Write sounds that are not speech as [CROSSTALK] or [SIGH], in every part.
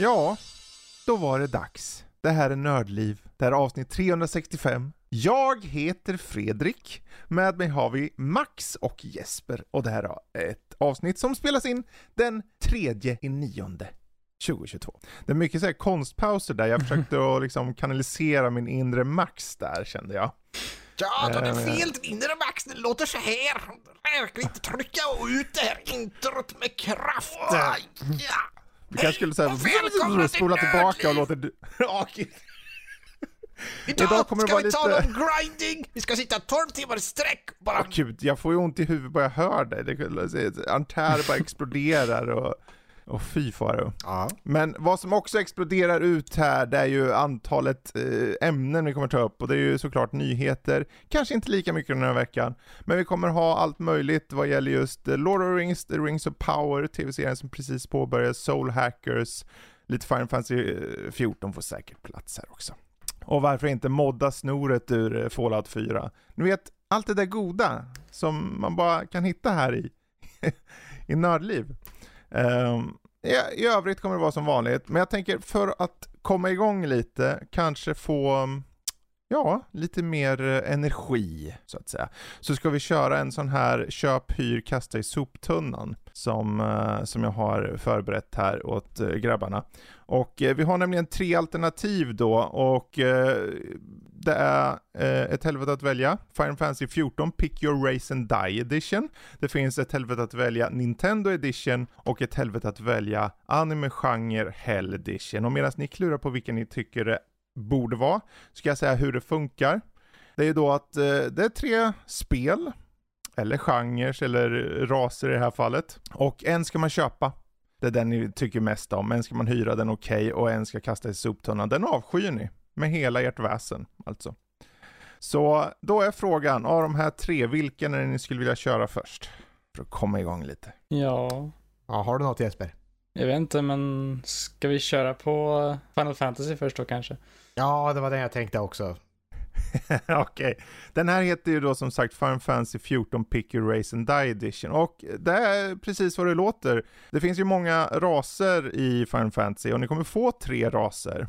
Ja, då var det dags. Det här är Nördliv. Det här är avsnitt 365. Jag heter Fredrik. Med mig har vi Max och Jesper. Och det här är ett avsnitt som spelas in den 3 i nionde 2022. Det är mycket så här konstpauser där. Jag försökte [LAUGHS] att liksom kanalisera min inre Max där kände jag. Ja, då är det Eh, fel. Din inre max, det låter så här. Verkligen inte trycka ut det här introt med kraft. Ja. Vi kanske skulle säga och välkomna till spola tillbaka och låta. [LAUGHS] Idag, Idag kommer ska vi tala lite- om grinding. Vi ska sitta 12 timmar i sträck. Bara... Åh gud, jag får ju ont i huvudet bara jag hör dig. Det, artärer bara exploderar och, och fy faro. Ja. Men vad som också exploderar ut här, det är ju antalet eh, ämnen vi kommer ta upp och det är ju såklart nyheter, kanske inte lika mycket den här veckan, men vi kommer ha allt möjligt vad gäller just eh, Lord of the Rings, The Rings of Power, tv-serien som precis påbörjades, Soul Hackers, lite Final Fantasy eh, 14 får säkert plats här också. Och varför inte modda snoret ur eh, Fallout 4? Ni vet, allt det där goda som man bara kan hitta här i, [LAUGHS] i Nördliv. Um, i, I övrigt kommer det vara som vanligt, men jag tänker för att komma igång lite, kanske få mm, Ja, lite mer eh, energi så att säga. Så ska vi köra en sån här köp, hyr, kasta i soptunnan som, eh, som jag har förberett här åt eh, grabbarna. Och vi har nämligen tre alternativ då och det är ett helvete att välja. Final Fantasy 14 Pick Your Race and Die Edition. Det finns ett helvete att välja Nintendo Edition och ett helvete att välja Anime-genre Hell Edition. Och medan ni klurar på vilken ni tycker det borde vara, ska jag säga hur det funkar. Det är ju då att eh, det är tre spel, eller genrer, eller raser i det här fallet. Och en ska man köpa. Det är den ni tycker mest om. En ska man hyra, den okej, och en ska kasta i soptunnan. Den avskyr ni. Med hela ert väsen, alltså. Så då är frågan, av de här tre, vilken är det ni skulle vilja köra först? För att komma igång lite. Ja, ja, har du något Jesper? jag vet inte, men ska vi köra på Final Fantasy först då kanske? Ja, det var det jag tänkte också. [LAUGHS] Okej. Den här heter ju då som sagt Final Fantasy 14 Pick Your Race and Die Edition och det är precis vad det låter. Det finns ju många raser i Final Fantasy och ni kommer få tre raser.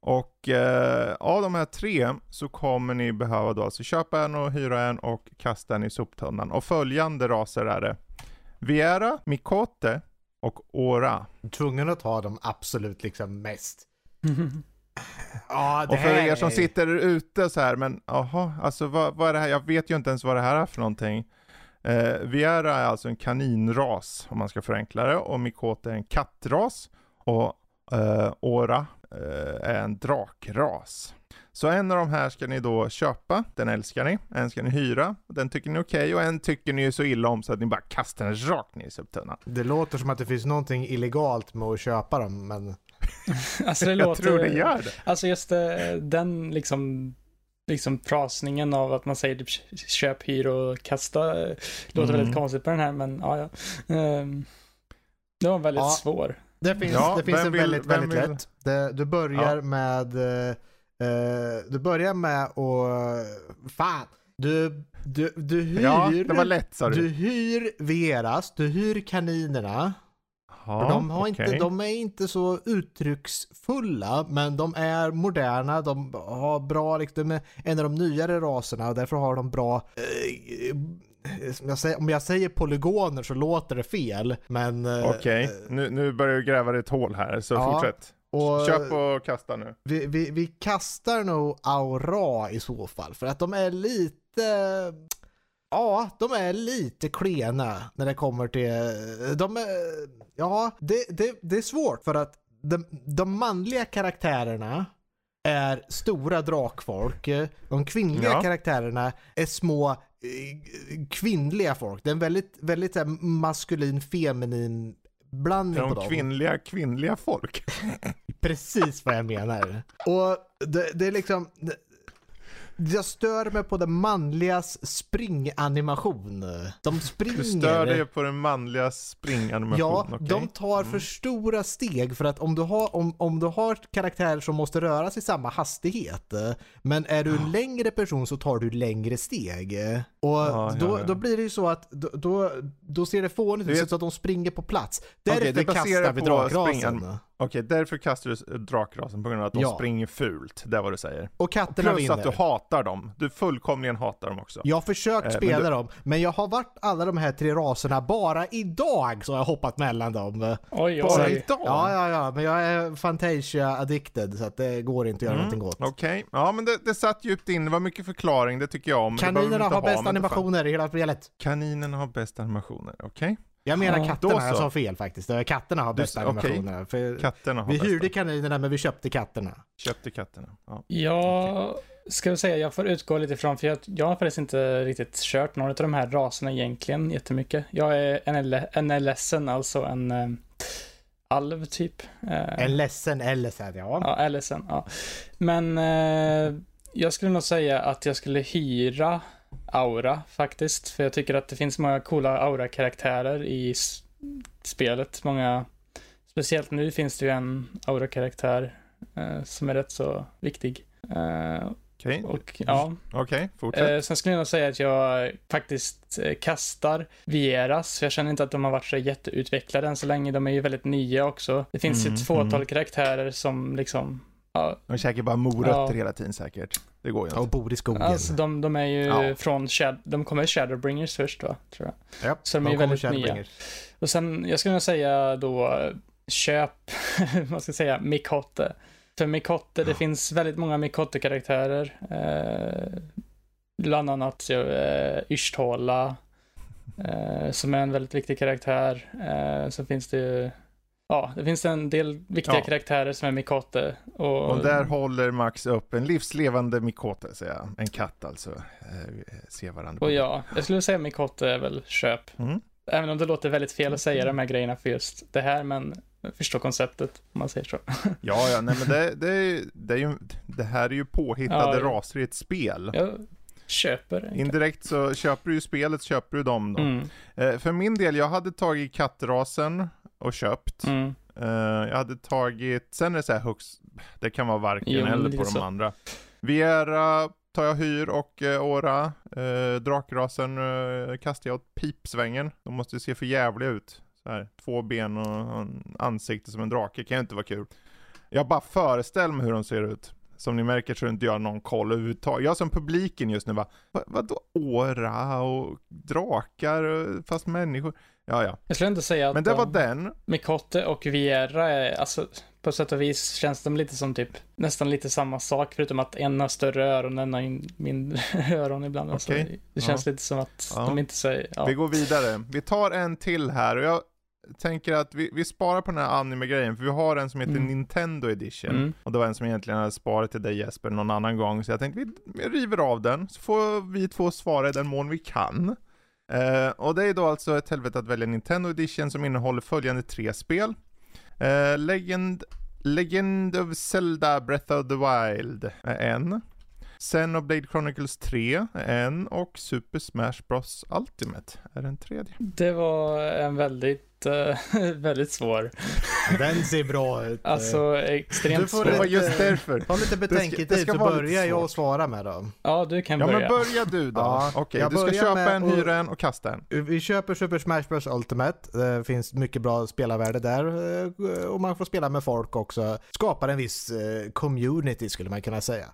Och eh, av de här tre så kommer ni behöva då alltså köpa en och hyra en och kasta en i soptunnan. Och följande raser är det. Viera, Mikote och Ora. Tvungen att ta dem absolut liksom mest. [LAUGHS] Ja, det Och för er som är- sitter ute så här, men jaha, alltså vad, vad är det här? Jag vet ju inte ens vad det här är för någonting. Eh, Viera är alltså en kaninras, om man ska förenkla det, och Mikote är en kattras, och eh, Ora eh, är en drakras. Så en av de här ska ni då köpa, den älskar ni. En ska ni hyra, den tycker ni är okej, och en tycker ni är så illa om så att ni bara kastar den rakt ner i soptunnan. Det låter som att det finns någonting illegalt med att köpa dem, men... [LAUGHS] Alltså det Jag låter... tror det gör det. Alltså just det, den liksom, liksom frasningen av att man säger typ köp, hyr och kasta eh, låter Mm. väldigt konstigt på den här, men ja, ja. Ehm, det var väldigt Ja. svår. Det finns, Ja, det finns en vill- väldigt, väldigt vill- lätt. Det, du börjar Ja. med... eh, eh, du börjar med att... Fan! Du, du, du hyr... Ja, det var lätt sa Du du. hyr Veras, du hyr kaninerna. Ja, För de, har inte, okej. de är inte så uttrycksfulla, men de är moderna, de har bra, liksom, de är en av de nyare raserna och därför har de bra... Eh, jag säger, om jag säger polygoner så låter det fel, men... eh, Okej, nu, nu börjar du gräva ett hål här, så Ja, fortsätt. och- Köp och kasta nu. Vi, vi, vi kastar nog Aura i så fall, för att de är lite... Ja, de är lite klena när det kommer till... De är... Ja, det, det, det är svårt för att de, de manliga karaktärerna är stora drakfolk. De kvinnliga Ja. karaktärerna är små eh, kvinnliga folk. Det är en väldigt, väldigt här, maskulin, feminin blandning på De dem. kvinnliga, kvinnliga folk. [LAUGHS] Precis vad jag menar. Och det, det är liksom... Jag stör mig på den manligas springanimation. De springer. Du stör dig på den manliga springanimationen, Ja, okej? de tar för Mm. stora steg för att om du, har, om, om du har karaktärer som måste röra sig i samma hastighet men är du en längre person så tar du längre steg. Och Ja, ja, då, ja. då blir det ju så att då, då, då ser det fånigt ut så att de springer på plats. Det baserar kastar vi springan. Okej, därför kastar du drakrasen på grund av att de Ja. springer fult. Det är vad du säger. Och katterna Plus vinner. att du hatar dem. Du fullkomligen hatar dem också. Jag har försökt Eh, men spela du- dem, men jag har varit alla de här tre raserna bara idag så har jag hoppat mellan dem. Oj, Bara oj. idag? Ja, ja, ja, men jag är Fantasia addicted så att det går inte att göra Mm, någonting åt. Okej, ja men det, det satt djupt in. Det var mycket förklaring, det tycker jag om. Kaninerna har ha, bäst animationer i hela spelet. Kaninerna har bäst animationer, okej? Jag menar Ja, katterna, jag sa fel faktiskt. Eh, Katterna har Du bäst s- okej. animationer. För Katterna har vi bästa. hyrde kaninerna men vi köpte katterna. Köpte katterna. Ja. Jag ska väl säga, jag får utgå lite ifrån, för jag, jag har faktiskt inte riktigt kört några av de här raserna egentligen jättemycket. Jag är en, en ledsen, alltså en eh, alv typ. Eh, En ledsen LSN, ja. Ja, LSN, ja. Men eh, jag skulle nog säga att jag skulle hyra Aura faktiskt. För jag tycker att det finns många coola Aura-karaktärer i spelet. Många, speciellt nu finns det ju en Aura-karaktär eh, som är rätt så viktig. Eh, Okej, och ja, okej, fortsätt. eh, sen skulle jag säga att jag faktiskt eh, kastar Vieras. Jag känner inte att de har varit så jätteutvecklade än så länge. De är ju väldigt nya också. Det finns ju Mm, ett fåtal mm. karaktärer som liksom Ja, De käkar bara morötter Ja. hela tiden säkert. Det går ju Och inte. bor i skogen. alltså de, de är ju Ja. från Shad de kommer Shadowbringers först va, tror jag. ja, så de är ju väldigt Shadowbringers. Och sen, jag skulle nog säga då, köp, [LAUGHS] vad ska jag säga, Mikotte. För Mikotte, det finns väldigt många Mikotte-karaktärer. Eh, bland annat eh, Yshthala, eh, som är en väldigt viktig karaktär. Eh, så finns det ju, ja, det finns en del viktiga Ja. karaktärer som är Mikotte. Och, Och där håller Max upp en livslevande Mikote, säger jag. En katt alltså. Eh, ser varandra. och ja, jag skulle säga Mikotte är väl köp. Mm. Även om det låter väldigt fel att säga de här grejerna för just det här, men jag förstår konceptet, om man säger så. [LAUGHS] Ja, ja, nej men det, det, är- det, är ju, det här är ju påhittade Ja. raser i ett spel. Jag köper det. Indirekt så köper du ju spelet, köper du dem då. Mm, Eh, för min del, jag hade tagit kattrasen och köpt. mm. Eh, jag hade tagit, sen är det så här högst, det kan vara varken Jo, eller på de så. andra. Viera tar jag hyr och eh, Ora. Eh, drakrasen eh, kastar jag åt pipsvängen. De måste se för jävliga ut. Så här, två ben och en ansikte som en drake kan ju inte vara kul. Jag bara föreställer mig hur de ser ut. Som ni märker så är inte jag någon koll överhuvudtaget. Jag som publiken just nu bara, vad, vadå Åra och drakar och- fast människor? Ja, ja. Jag skulle inte säga att Men det de, var den. Mikotte och Viera är, alltså på sätt och vis känns de lite som typ nästan lite samma sak förutom att en har större öron och en har in- mindre öron ibland. Alltså, Okej. det känns lite som att Ja. de inte säger, ja. Vi går vidare. Vi tar en till här och jag tänker att vi, vi sparar på den här anime-grejen för vi har en som heter Mm. Nintendo Edition. Mm. Och det var en som egentligen hade sparat till dig Jesper någon annan gång så jag tänkte vi, vi river av den så får vi två svara i den mån vi kan. Eh, och det är då alltså ett helvete att välja Nintendo Edition som innehåller följande tre spel. Eh, Legend, Legend of Zelda Breath of the Wild är en. Xenoblade Chronicles 3 är en och Super Smash Bros Ultimate är den tredje. Det var en väldigt, eh, [LAUGHS] väldigt svår. Den ser bra ut. Alltså Du extremt får Det svår. var lite- just därför. Ha lite det betänketid ska så börjar jag svara med dem. Ja, du kan Ja börja. men börja du då. Ja, Okej, jag du ska köpa en, hyra en och kasta en. Vi köper Super Smash Bros Ultimate. Det finns mycket bra spelarvärde där eh, och man får spela med folk också. Skapar en viss eh, community skulle man kunna säga.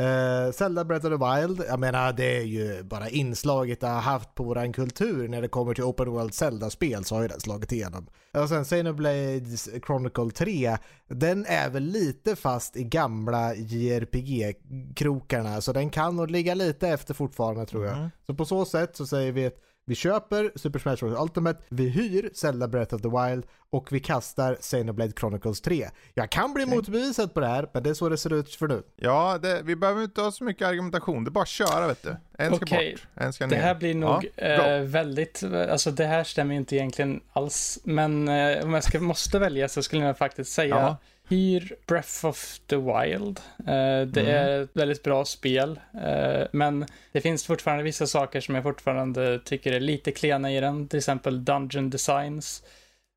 Uh, Zelda Breath of the Wild, jag menar det är ju bara inslaget det har haft på våran kultur när det kommer till Open World Zelda-spel så har ju den slagit igenom. Och sen Xenoblades Chronicle 3, den är väl lite fast i gamla JRPG-krokarna så den kan nog ligga lite efter fortfarande tror jag. Mhm. Så på så sätt så säger vi att vi köper Super Smash Bros Ultimate, vi hyr Zelda Breath of the Wild och vi kastar Xenoblade Chronicles 3. Jag kan bli Okej. motbevisad på det här, men det är så det ser ut för nu. Ja, det, vi behöver inte ha så mycket argumentation. Det är bara att köra vet du. En ska Okej. bort, en ska Det ner. här blir nog Ja, eh, väldigt, alltså det här stämmer inte egentligen alls. Men eh, om jag ska, måste välja så skulle jag faktiskt säga Ja. Hyr Breath of the Wild. Eh, det Mm. är ett väldigt bra spel, eh, men det finns fortfarande vissa saker som jag fortfarande tycker är lite klena i den, till exempel Dungeon Designs.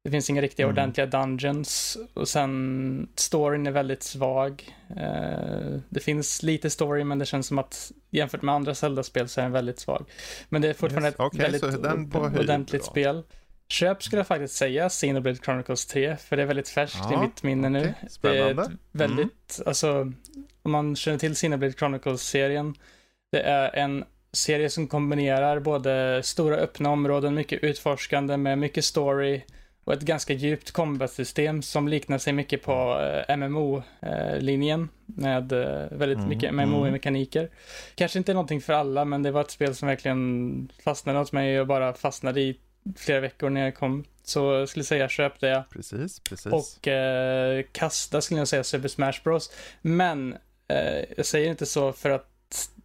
Det finns inga riktiga Mm. ordentliga dungeons och sen storyn är väldigt svag. Eh, det finns lite story men det känns som att jämfört med andra Zelda-spel så är den väldigt svag. Men det är fortfarande Yes, ett okej, väldigt ordentligt då. Köp skulle jag faktiskt säga Xenoblade Chronicles 3 för det är väldigt färskt i Ja, mitt minne nu. okej, Det är spännande. väldigt, alltså om man känner till Xenoblade Chronicles-serien, det är en serie som kombinerar både stora öppna områden, mycket utforskande med mycket story och ett ganska djupt combat-system som liknar sig mycket på eh, MMO-linjen med eh, väldigt Mm, mycket mm. MMO-mekaniker. Kanske inte någonting för alla, men det var ett spel som verkligen fastnade hos mig och bara fastnade i flera veckor när jag kom. Så jag skulle säga köp det. Precis, precis. Och eh, kasta skulle jag säga Super Smash Bros. Men eh, jag säger inte så för att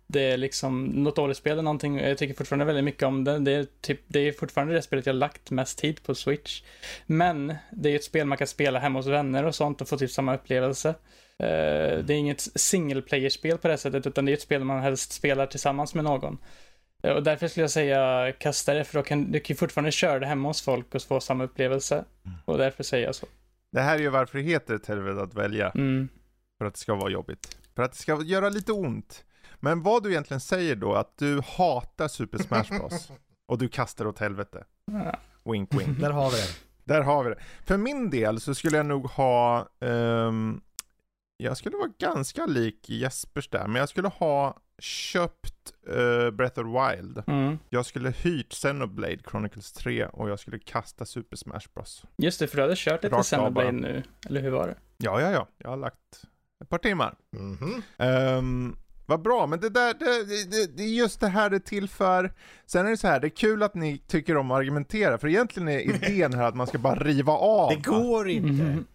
det är liksom något dåligt spel eller någonting. Jag tycker fortfarande väldigt mycket om det. Det är, typ, det är fortfarande det spelet jag lagt mest tid på Switch. Men det är ett spel man kan spela hemma hos vänner och sånt och få typ samma upplevelse. Eh, det är inget single player-spel på det sättet, utan det är ett spel man helst spelar tillsammans med någon. Eh, Och därför skulle jag säga kasta det, för då kan du kan fortfarande köra det hemma hos folk och få samma upplevelse. Och därför säger jag så. Det här är ju varför det heter ett helvete att välja. Mm. För att det ska vara jobbigt. För att det ska göra lite ont. Men vad du egentligen säger då, att du hatar Super Smash Bros. [LAUGHS] och du kastar åt helvete. Ja. Wink wink. Där har vi det. Där har vi det. För min del så skulle jag nog ha, ehm, jag skulle vara ganska lik Jespers där, men jag skulle ha köpt eh, Breath of Wild. Mm. Jag skulle hyrt Xenoblade Chronicles 3 och jag skulle kasta Super Smash Bros. Just det, för du hade kört lite Rakt Xenoblade nu, eller hur var det? Ja, ja, ja. Jag har lagt ett par timmar. Mhm. Um, vad bra, men det där, det, det, det är just det här det är till för. Sen är det så här, det är kul att ni tycker om att argumentera, för egentligen är [LAUGHS] idén här att man ska bara riva av. Det går inte. Mhm.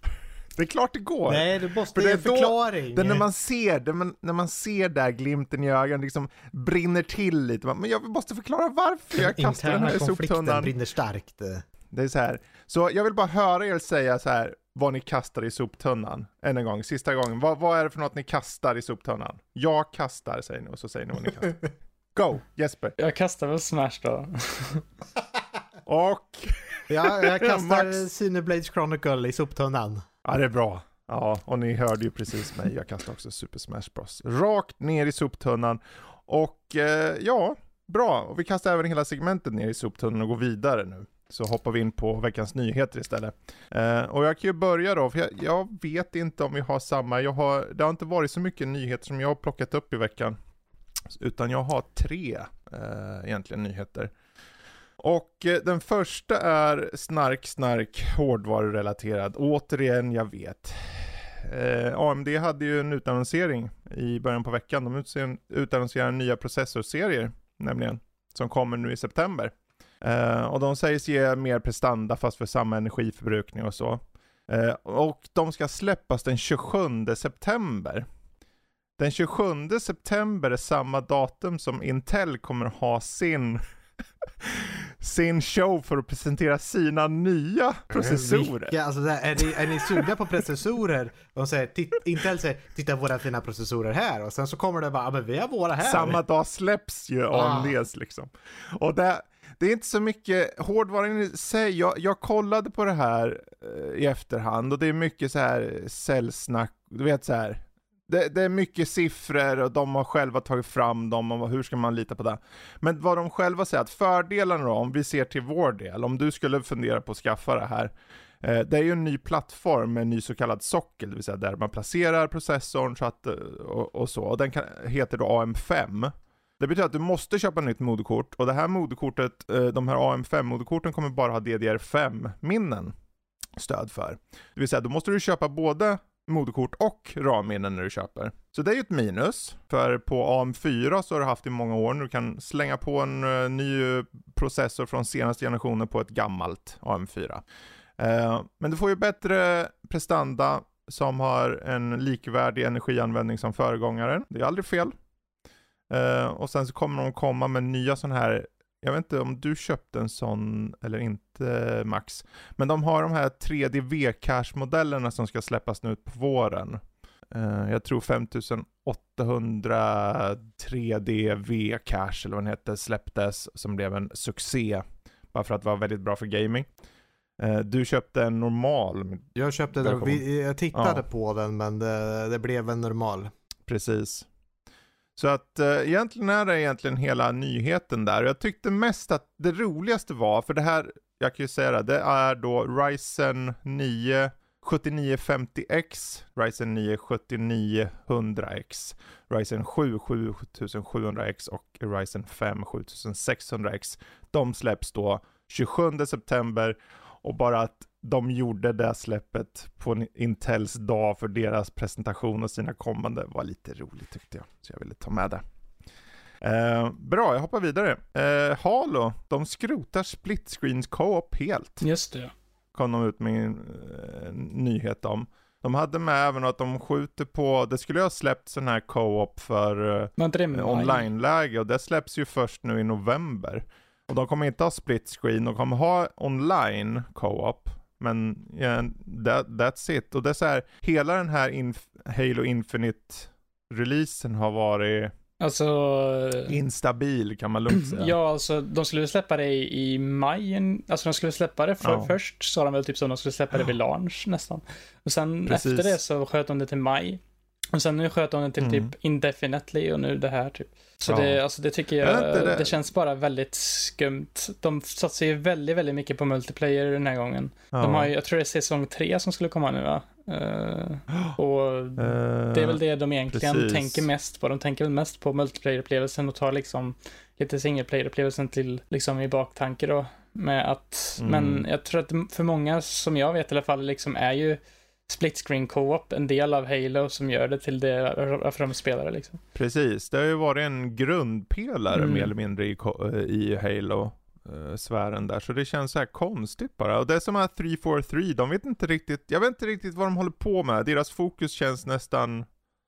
Det är klart det går. Nej, du måste För ge det en är då- förklaring. Det är när man ser, det, men, när man ser där glimten i ögat liksom brinner till lite. Men jag måste förklara varför jag [LAUGHS] kastar den Interna här i konflikten soptunnan. brinner starkt. Det är så här. Så jag vill bara höra er säga så här, vad ni kastar i soptunnan. Än en gång, sista gången. Vad, vad är det för något ni kastar i soptunnan? Jag kastar, säger ni, och så säger ni vad ni kastar. [LAUGHS] Go, Jesper. Jag kastar väl Smash då. Och, Ja, jag [LAUGHS] kastar. Cineblades Chronicle i soptunnan ja det är bra. Ja, och ni hörde ju precis mig, jag kastade också Super Smash Bros. Rakt ner i soptunnan. Och eh, ja, bra. Och vi kastar även hela segmentet ner i soptunnan och går vidare nu. Så hoppar vi in på veckans nyheter istället. Eh, och jag kan ju börja då, för jag, jag vet inte om vi har samma. Jag har, det har inte varit så mycket nyheter som jag har plockat upp i veckan. Utan jag har tre eh, egentligen nyheter. Och eh, den första är snark, snark, hårdvarurelaterad. Återigen, jag vet. Eh, AMD hade ju en utannonsering i början på veckan. De utannonserar nya processorserier, nämligen, som kommer nu i september. Eh, och de sägs ge mer prestanda fast för samma energiförbrukning och så. Eh, och de ska släppas den 27 september. Den 27 september är samma datum som Intel kommer ha sin [LAUGHS] sin show för att presentera sina nya processorer. Vilka, alltså, är, ni, är ni sugna på processorer? De säger, titt, Intel säger, titta våra fina processorer här. Och sen så kommer det bara, ja men vi har våra här. Samma dag släpps ju Ah. AMDs liksom. Och det, det är inte så mycket hårdvaran i sig. Jag, jag kollade på det här eh, i efterhand och det är mycket så här säljsnack, du vet så här. Det, det är mycket siffror och de har själva tagit fram dem och hur ska man lita på det? Men vad de själva säger att fördelarna då, om vi ser till vår del, om du skulle fundera på att skaffa det här, eh, det är ju en ny plattform med en ny så kallad sockel, det vill säga där man placerar processorn så att, eh, och, och så. Och den kan, heter då AM5. Det betyder att du måste köpa nytt moderkort och det här moderkortet, eh, de här AM5-moderkorten kommer bara ha DDR5-minnen stöd för. Det vill säga, då måste du köpa både moderkort och RAM-minnen när du köper. Så det är ju ett minus, för på AM4 så har du haft i många år, du kan slänga på en uh, ny eh, processor från senaste generationen på ett gammalt AM4. Uh, eh, men du får ju bättre prestanda som har en likvärdig energianvändning som föregångaren. Det är aldrig fel. Uh, och sen så kommer de komma med nya sådana här jag vet inte om du köpte en sån eller inte Max. Men de har de här 3D V-cache-modellerna som ska släppas nu på våren. Uh, jag tror 5800 3D V-cache eller vad den heter släpptes som blev en succé. Bara för att vara väldigt bra för gaming. Uh, du köpte en normal. Jag köpte den, jag tittade ja. på den men det, det blev en normal. Precis. Så att eh, egentligen är det egentligen hela nyheten där. Jag tyckte mest att det roligaste var, för det här, jag kan ju säga det, det är då Ryzen 9 7950X, Ryzen 9 7900X, Ryzen 7 7700X och Ryzen 5 7600X. De släpps då 27 september och bara att de gjorde det släppet på Intels dag för deras presentation och sina kommande var lite roligt tyckte jag. Så jag ville ta med det. Eh, bra, jag hoppar vidare. Eh, Halo, de skrotar split screens co-op helt. Just det. Kom de ut med en eh, nyhet om. De hade med även att de skjuter på, det skulle ha släppt sån här co-op för eh, online-läge och det släpps ju först nu i november. Och de kommer inte ha split screen, de kommer ha online co-op. Men yeah, that, that's it. Och det är så här, hela den här Inf Halo Infinite-releasen har varit Alltså... Instabil kan man lugnt säga. Ja, alltså de skulle släppa det i, i maj. Alltså de skulle släppa det för, ja. först sa de väl typ som de skulle släppa det vid launch nästan. Och sen Precis. efter det så sköt de det till maj. Och sen nu sköt de det till mm. typ indefinitely och nu det här typ. Så ja. det, alltså det tycker jag, det, det. känns bara väldigt skumt. De satsar ju väldigt, väldigt mycket på multiplayer den här gången. Ja. De har ju, jag tror det är säsong tre som skulle komma nu va? Uh, och uh, [GASPS] det är väl det de egentligen precis. tänker mest på. De tänker väl mest på multiplayer-upplevelsen och tar liksom lite single player-upplevelsen till liksom i baktanke då. Med att, mm. men jag tror att för många som jag vet i alla fall liksom är ju split screen co-op en del av Halo som gör det till det för de spelare liksom. Precis, det har ju varit en grundpelare mm. mer eller mindre i, i Halo uh, sfären där, så det känns så här konstigt bara. Och det är som att 343, de vet inte riktigt, jag vet inte riktigt vad de håller på med, deras fokus känns nästan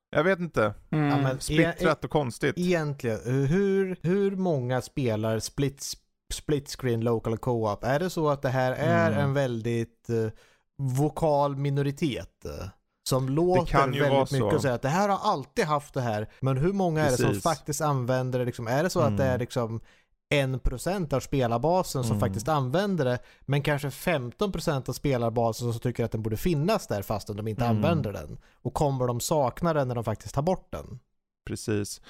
jag vet inte. Mm. Ja, men, Splittrat och konstigt. Egentligen, hur, hur många spelar split, split screen local co-op? Är det så att det här är mm. en väldigt uh, vokal minoritet eh, som låter väldigt mycket och säger att det här har alltid haft det här. Men hur många Precis. är det som faktiskt använder det? Liksom, är det så mm. att det är mm. liksom 1% av spelarbasen som mm. faktiskt använder det, men kanske 15% av spelarbasen som tycker att den borde finnas där fastän de inte mm. använder den. Och kommer de sakna den när de faktiskt tar bort den? Precis.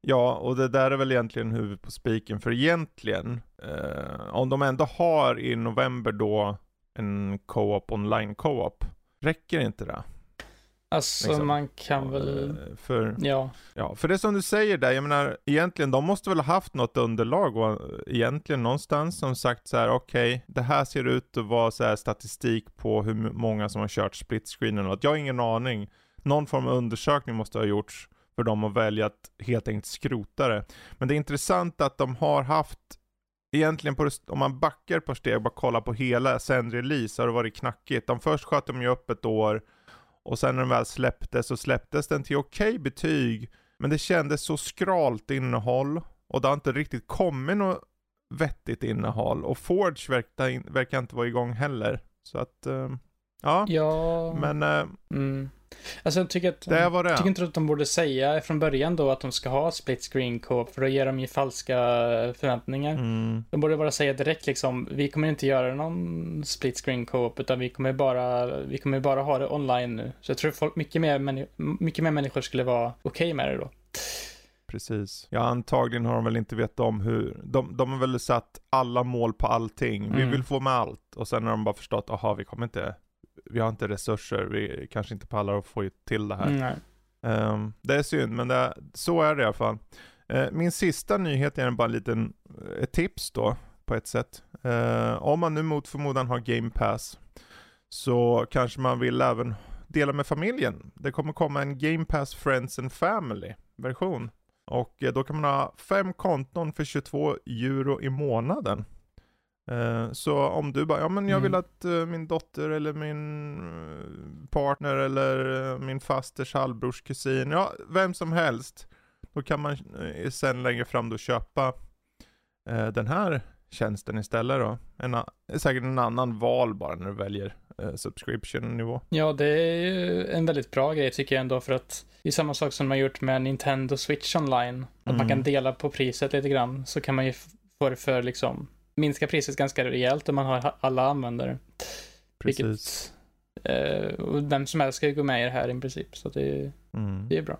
Ja, och det där är väl egentligen huvudet på spiken, för egentligen, eh, om de ändå har i november då en co-op online co-op. Räcker inte det? Alltså liksom. man kan väl... Eh, för, ja. ja. För det som du säger där, jag menar egentligen, de måste väl ha haft något underlag och egentligen någonstans som sagt så här: okej, okay, det här ser ut att vara så här statistik på hur många som har kört split screenen och att jag har ingen aning. Någon form av undersökning måste ha gjorts för dem att välja att helt enkelt skrota det. Men det är intressant att de har haft egentligen på, om man backar på steg och bara kollar på hela sen release har det varit knackigt. De först sköt de ju upp ett år och sen när den väl släpptes så släpptes den till okej okay betyg. Men det kändes så skralt innehåll och det har inte riktigt kommit något vettigt innehåll och Forge verkar, verkar inte vara igång heller. Så att, uh, ja. ja. Men uh, mm. Alltså jag tycker, att, det var det. tycker inte att de borde säga från början då att de ska ha split screen co för då ger de ju falska förväntningar. Mm. De borde bara säga direkt liksom, vi kommer inte göra någon split screen co utan vi kommer bara, vi kommer bara ha det online nu. Så jag tror folk, mycket mer, mycket mer människor skulle vara okej okay med det då. Precis. Ja, antagligen har de väl inte vetat om hur, de, de har väl satt alla mål på allting. Mm. Vi vill få med allt. Och sen har de bara förstått, aha, vi kommer inte vi har inte resurser, vi kanske inte pallar att få till det här. Um, det är synd, men det, så är det i alla fall. Uh, min sista nyhet är bara en liten, eh, ett tips då, på ett sätt. Uh, om man nu mot förmodan har Game Pass, så kanske man vill även dela med familjen. Det kommer komma en Game Pass Friends and Family version. Och då kan man ha fem konton för 22 euro i månaden. Eh, så om du bara, ja men jag vill mm. att uh, min dotter eller min uh, partner eller min fasters halvbrors kusin, ja vem som helst. Då kan man sen längre fram då köpa eh, den här tjänsten istället då. En, säkert en annan val bara när du väljer eh, subscription-nivå. Ja, det är ju en väldigt bra grej tycker jag ändå för att det är samma sak som man gjort med Nintendo Switch online. Att man Mm. kan dela på priset lite grann så kan man ju få det för liksom minska priset ganska rejält om man har ha- alla användare. Precis. Eh, och vem som helst ska ju gå med i det här i princip, så det, Mm. det är bra.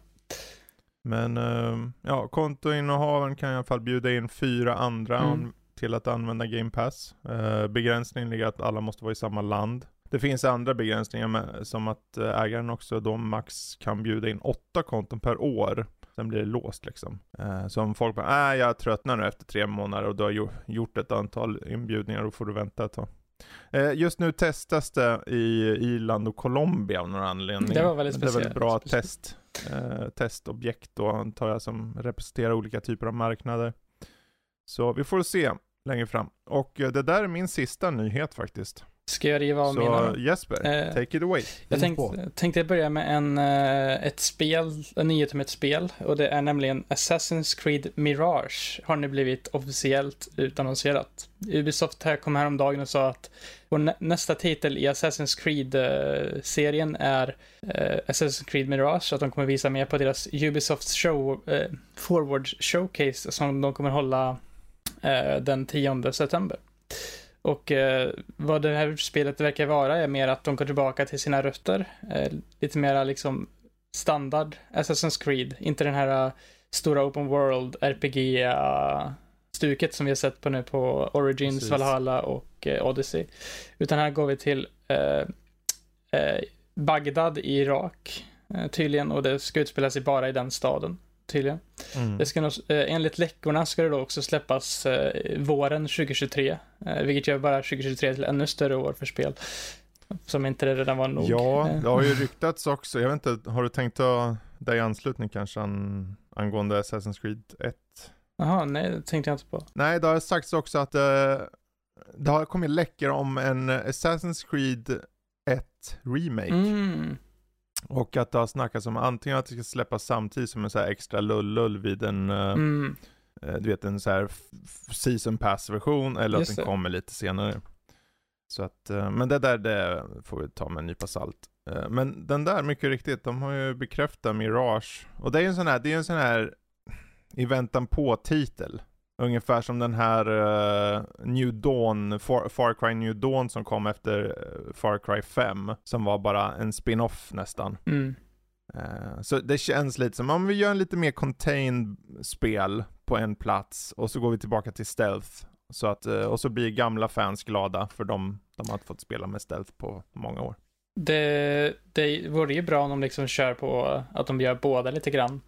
Men ehm, ja, kontoinnehavaren kan i alla fall bjuda in fyra andra Mm. till att använda Game Pass. Uh, begränsningen ligger att alla måste vara i samma land. Det finns andra begränsningar med, som att eh, ägaren också då max kan bjuda in åtta konton per år. Sen blir det låst liksom. Eh, så om folk bara, äh, jag tröttnar nu efter tre månader och du har gjo- gjort ett antal inbjudningar, då får du vänta ett tag. Eh, just nu testas det i Irland och Colombia av någon anledning. Det var väldigt Det är väl speciellt. bra test, eh, testobjekt då antar jag som representerar olika typer av marknader. Så vi får se längre fram. Och eh, det där är min sista nyhet faktiskt. Ska jag riva av mina Så? Jesper, Eh, take it away. Jag på. tänkte, börja med en, eh, ett spel, en nyhet om ett spel och det är nämligen Assassin's Creed Mirage har nu blivit officiellt utannonserat. Ubisoft här kom häromdagen och sa att vår nä- nästa titel i Assassin's Creed-serien är eh, Assassin's Creed Mirage, att de kommer visa mer på deras Ubisofts show, eh, Forward Showcase som de kommer hålla eh, den 10 september. Och eh, vad det här spelet verkar vara är mer att de går tillbaka till sina rötter. Eh, lite mera liksom standard Assassin's Creed. Inte den här eh, stora open world RPG-stuket som vi har sett på nu på Origins, Precis. Valhalla och eh, Odyssey. Utan här går vi till eh, eh, Bagdad i Irak eh, tydligen och det ska utspela sig bara i den staden tydligen. Mm. Det ska nog, eh, enligt läckorna ska det då också släppas eh, våren 2023, eh, vilket gör bara 2023 till ännu större år för spel. Som inte redan var nog. Ja, det har ju ryktats också. Jag vet inte, har du tänkt ta dig i anslutning kanske an, angående Assassin's Creed 1? Jaha, nej, det tänkte jag inte på. Nej, det har sagts också att eh, det har kommit läckor om en Assassin's Creed 1 Remake. Mm. Och att det har snackats om antingen att det ska släppas samtidigt som en så här extra lullull vid en, eh, Mm. eh, du vet en så här season pass version eller Just att den det. kommer lite senare. Så att, eh, men det där det får vi ta med en nypa salt. Men den där, mycket riktigt, de har ju bekräftat Mirage. Och det är ju en sån här, det är en sån här i väntan på-titel. Ungefär som den här eh, New Dawn, Far, Far Cry New Dawn som kom efter eh, Far Cry 5. Som var bara en spin-off nästan. Mm. Eh, Så det känns lite som om vi gör en lite mer contained spel på en plats och så går vi tillbaka till stealth. Så att, eh, och så blir gamla fans glada för de, de har inte fått spela med stealth på många år. Det, det vore ju bra om de liksom kör på att de gör båda lite grann.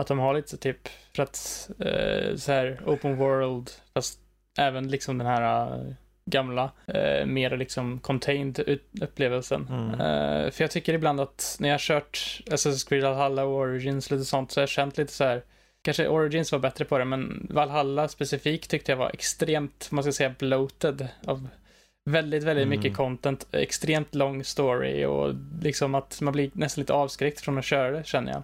Att de har lite typ, för att eh, så här open world, fast även liksom den här eh, gamla, eh, mer liksom contained upplevelsen. Mm. Eh, för jag tycker ibland att när jag har kört Assassin's Creed Valhalla och Origins lite sånt så har jag känt lite så här Kanske Origins var bättre på det, men Valhalla specifikt tyckte jag var extremt, man ska säga, bloated av väldigt, väldigt Mm. mycket content, extremt lång story och liksom att man blir nästan lite avskräckt från att köra det, känner jag.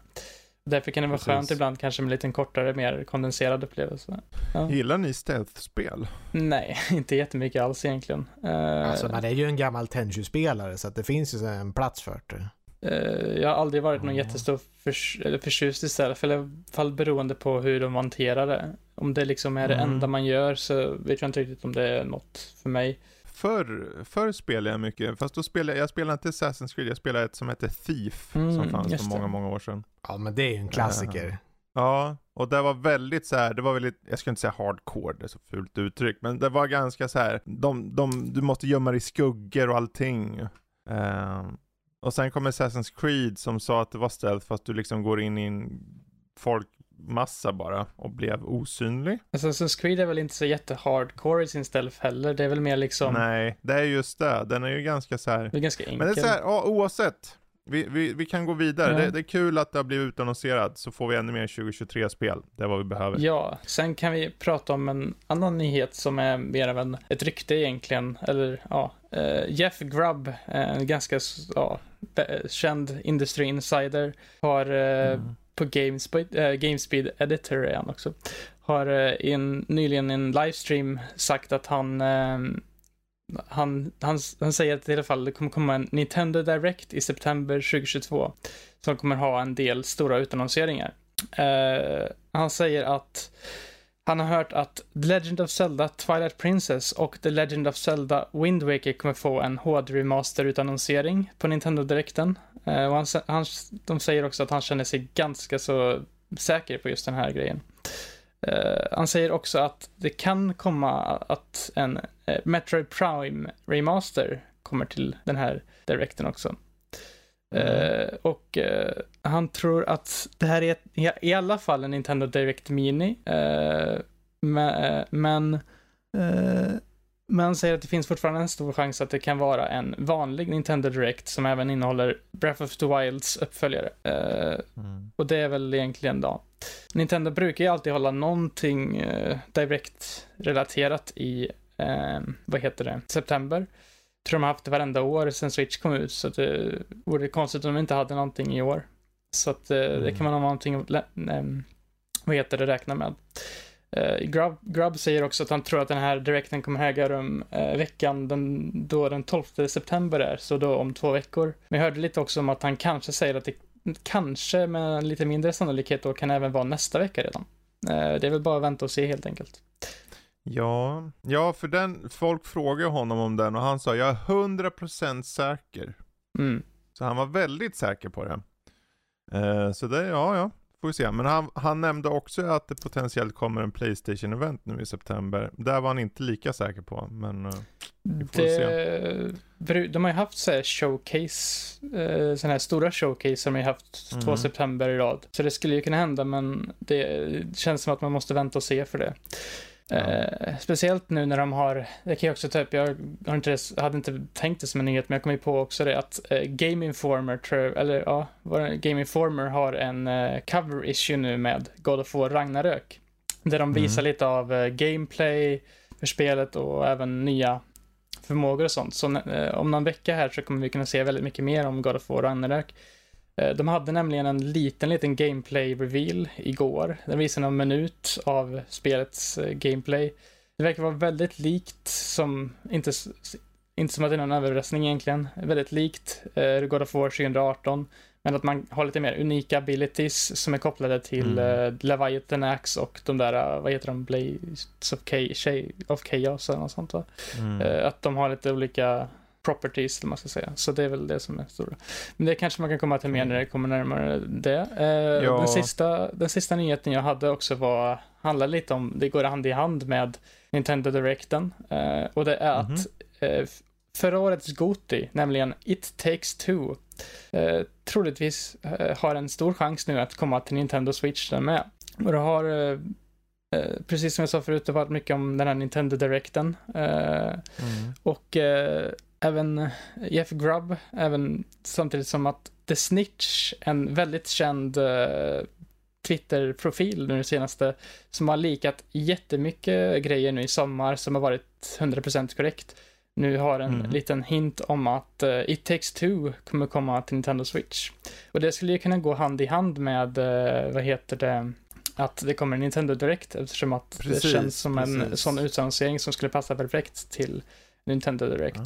Därför kan det vara Precis. skönt ibland kanske med lite en kortare, mer kondenserad upplevelse. Ja. Gillar ni stealth-spel? Nej, [LAUGHS] inte jättemycket alls egentligen. Eh, Alltså man är ju en gammal Tenchu-spelare så att det finns ju en plats för det. Eh, jag har aldrig varit någon Ja. jättestor förs- eller förtjust i stealth, eller i alla fall beroende på hur de hanterar det. Om det liksom är det Mm. enda man gör så vet jag inte riktigt om det är något för mig. Förr, förr spelade jag mycket, fast då spelade jag, jag spelade inte Assassin's Creed, jag spelade ett som hette Thief, som Mm, fanns just för det. många, många år sedan. Ja men det är ju en klassiker. Ja, och det var väldigt så här, det var väldigt, jag ska inte säga hardcore, det är så fult uttryck, men det var ganska så här, de, de, du måste gömma dig i skuggor och allting. Ehm, och sen kom Assassin's Creed som sa att det var stealth fast du liksom går in i en folkmassa bara och blev osynlig. Assassin's Creed är väl inte så jätte-hardcore i sin stealth heller. Det är väl mer liksom, Nej, det är just det, den är ju ganska så här. det är ganska Men det är så här, ja, oavsett. Vi, vi, vi kan gå vidare. Ja. Det, det är kul att det har blivit utannonserat, så får vi ännu mer 2023-spel. Det är vad vi behöver. Ja, sen kan vi prata om en annan nyhet som är mer av en, ett rykte egentligen. Eller ja, eh, Jeff Grubb, en ganska ja, känd industry insider, har eh, Mm på Gamespeed, eh, äh, Gamespeed Editor är han också, har eh, in, nyligen i en livestream sagt att han, äh, han, han, han säger att i alla fall det kommer komma en Nintendo Direct i september 2022 som kommer ha en del stora utannonseringar. Äh, han säger att han har hört att The Legend of Zelda Twilight Princess och The Legend of Zelda Wind Waker kommer få en HD-remaster-utannonsering på Nintendo Directen. Eh, och han, han, de säger också att han känner sig ganska så säker på just den här grejen. Uh, han säger också att det kan komma att en uh, Metroid Prime Remaster kommer till den här Directen också. Uh, och han tror att det här är ett, i alla fall en Nintendo Direct Mini. men, men men han säger att det finns fortfarande en stor chans att det kan vara en vanlig Nintendo Direct som även innehåller Breath of the Wilds uppföljare. Uh, mm. Och det är väl egentligen då. Nintendo brukar ju alltid hålla någonting uh, Direct-relaterat i, uh, vad heter det, september. Jag tror de har haft det varenda år sedan Switch kom ut, så det vore konstigt om de inte hade någonting i år. Så att mm. det kan man ha någonting, um, vad heter det, räkna med. Uh, Grub, Grub säger också att han tror att den här direkten kommer äga rum uh, veckan den, då den 12 september är, så då om två veckor. Men jag hörde lite också om att han kanske säger att det kanske med lite mindre sannolikhet då kan även vara nästa vecka redan. Uh, det är väl bara att vänta och se helt enkelt. Ja, ja för den, folk frågade honom om den och han sa jag är 100% säker. Mm. Så han var väldigt säker på det. Så det, ja, ja. Får vi se. Men han, han nämnde också att det potentiellt kommer en Playstation-event nu i september. Där var han inte lika säker på, men uh, vi får det, se. De har ju haft så här showcase, eh, sådana här stora showcase som de har haft mm. två september i rad. Så det skulle ju kunna hända, men det känns som att man måste vänta och se för det. Ja. Eh, speciellt nu när de har, det kan jag också ta upp, jag har inte, hade inte tänkt det som en nyhet, men jag kom ju på också det att eh, Game Informer, tror eller ja, Game Informer har en eh, cover issue nu med God of War Ragnarök. Där de visar mm. lite av eh, gameplay för spelet och även nya förmågor och sånt. Så om någon vecka här så kommer vi kunna se väldigt mycket mer om God of War Ragnarök. Eh, de hade nämligen en liten, liten gameplay-reveal igår. Den visade en minut av spelets eh, gameplay. Det verkar vara väldigt likt som, inte, inte som att det är någon överraskning egentligen, väldigt likt uh, God of War 2018. Men att man har lite mer unika abilities som är kopplade till mm. uh, Leviathan Axe och de där, uh, vad heter de, Blades of, of Chaos eller något sånt va? Mm. Uh, att de har lite olika properties, man ska säga. Så det är väl det som är stora. Men det kanske man kan komma till mer när det kommer närmare det. Eh, ja. den, sista, den sista nyheten jag hade också var, handlar lite om, det går hand i hand med Nintendo Directen. Eh, och det är mm -hmm. att eh, förra årets Goti, nämligen It takes two, eh, troligtvis eh, har en stor chans nu att komma till Nintendo Switch den med. Och det har eh, eh, precis som jag sa förut, det har varit mycket om den här Nintendo Directen. Mm. Och även eh, Jeff Grubb, även samtidigt som att The Snitch, en väldigt känd uh, Twitter-profil nu senaste, som har likat jättemycket grejer nu i sommar som har varit 100% korrekt. Nu har en mm. liten hint om att uh, It takes two kommer komma till Nintendo Switch. Och det skulle ju kunna gå hand i hand med, uh, vad heter det, att det kommer en Nintendo Direct eftersom att precis, det känns som precis. en sån utannonsering som skulle passa perfekt till Nintendo Direct.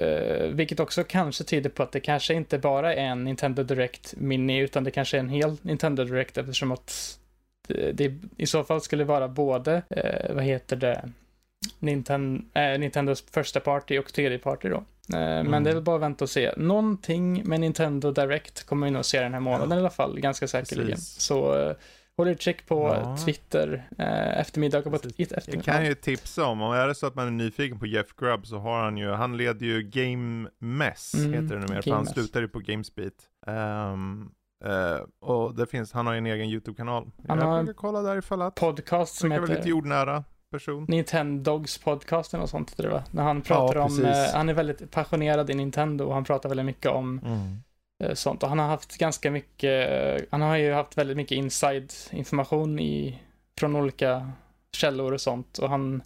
Uh, vilket också kanske tyder på att det kanske inte bara är en Nintendo Direct Mini, utan det kanske är en hel Nintendo Direct eftersom att det, det i så fall skulle vara både, uh, vad heter det, Nintendo, äh, Nintendos första party och tredje party då. Mm. Men det är väl bara att vänta och se. Någonting med Nintendo Direct kommer vi nog se den här månaden ja. i alla fall, ganska säkerligen. Precis. Så Håll utkik på ja. Twitter eh, eftermiddag på ett eftermiddag. Jag kan ju tipsa om, om är det så att man är nyfiken på Jeff Grubb så har han ju, han leder ju Game Mess, mm, heter det numera, för han slutar ju på Gamesbeat. Um, uh, och det finns, han har ju en egen YouTube-kanal. Han jag har kolla där ifall att. Podcast som heter... lite jordnära person. Nintendogs podcast eller något sånt heter det va? När han pratar ja, om, eh, han är väldigt passionerad i Nintendo och han pratar väldigt mycket om mm sånt. Och han har haft ganska mycket, han har ju haft väldigt mycket inside information i, från olika källor och sånt. Och han,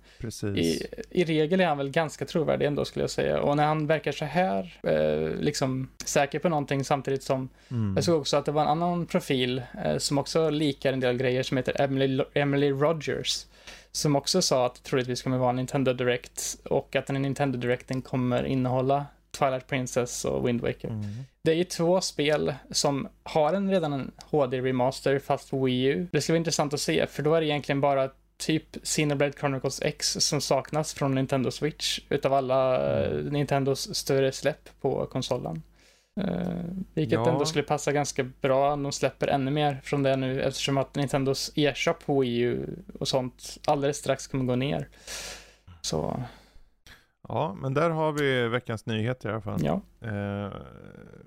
i, i regel är han väl ganska trovärdig ändå skulle jag säga. Och när han verkar så här, eh, liksom säker på någonting samtidigt som, Mm. jag såg också att det var en annan profil eh, som också likar en del grejer som heter Emily, Emily Rogers. Som också sa att det troligtvis kommer vara en Nintendo Direct och att den Nintendo Directen kommer innehålla Twilight Princess och Wind Waker. Mm. Det är ju två spel som har en redan en HD-remaster fast på Wii U. Det ska vara intressant att se, för då är det egentligen bara typ Xenoblade Chronicles X som saknas från Nintendo Switch utav alla eh, Nintendos större släpp på konsolen. Uh, vilket Ja. ändå skulle passa ganska bra om de släpper ännu mer från det nu eftersom att Nintendos e-shop på Wii U och sånt alldeles strax kommer gå ner. Så, Ja, men där har vi veckans nyhet i alla fall. ja. Eh,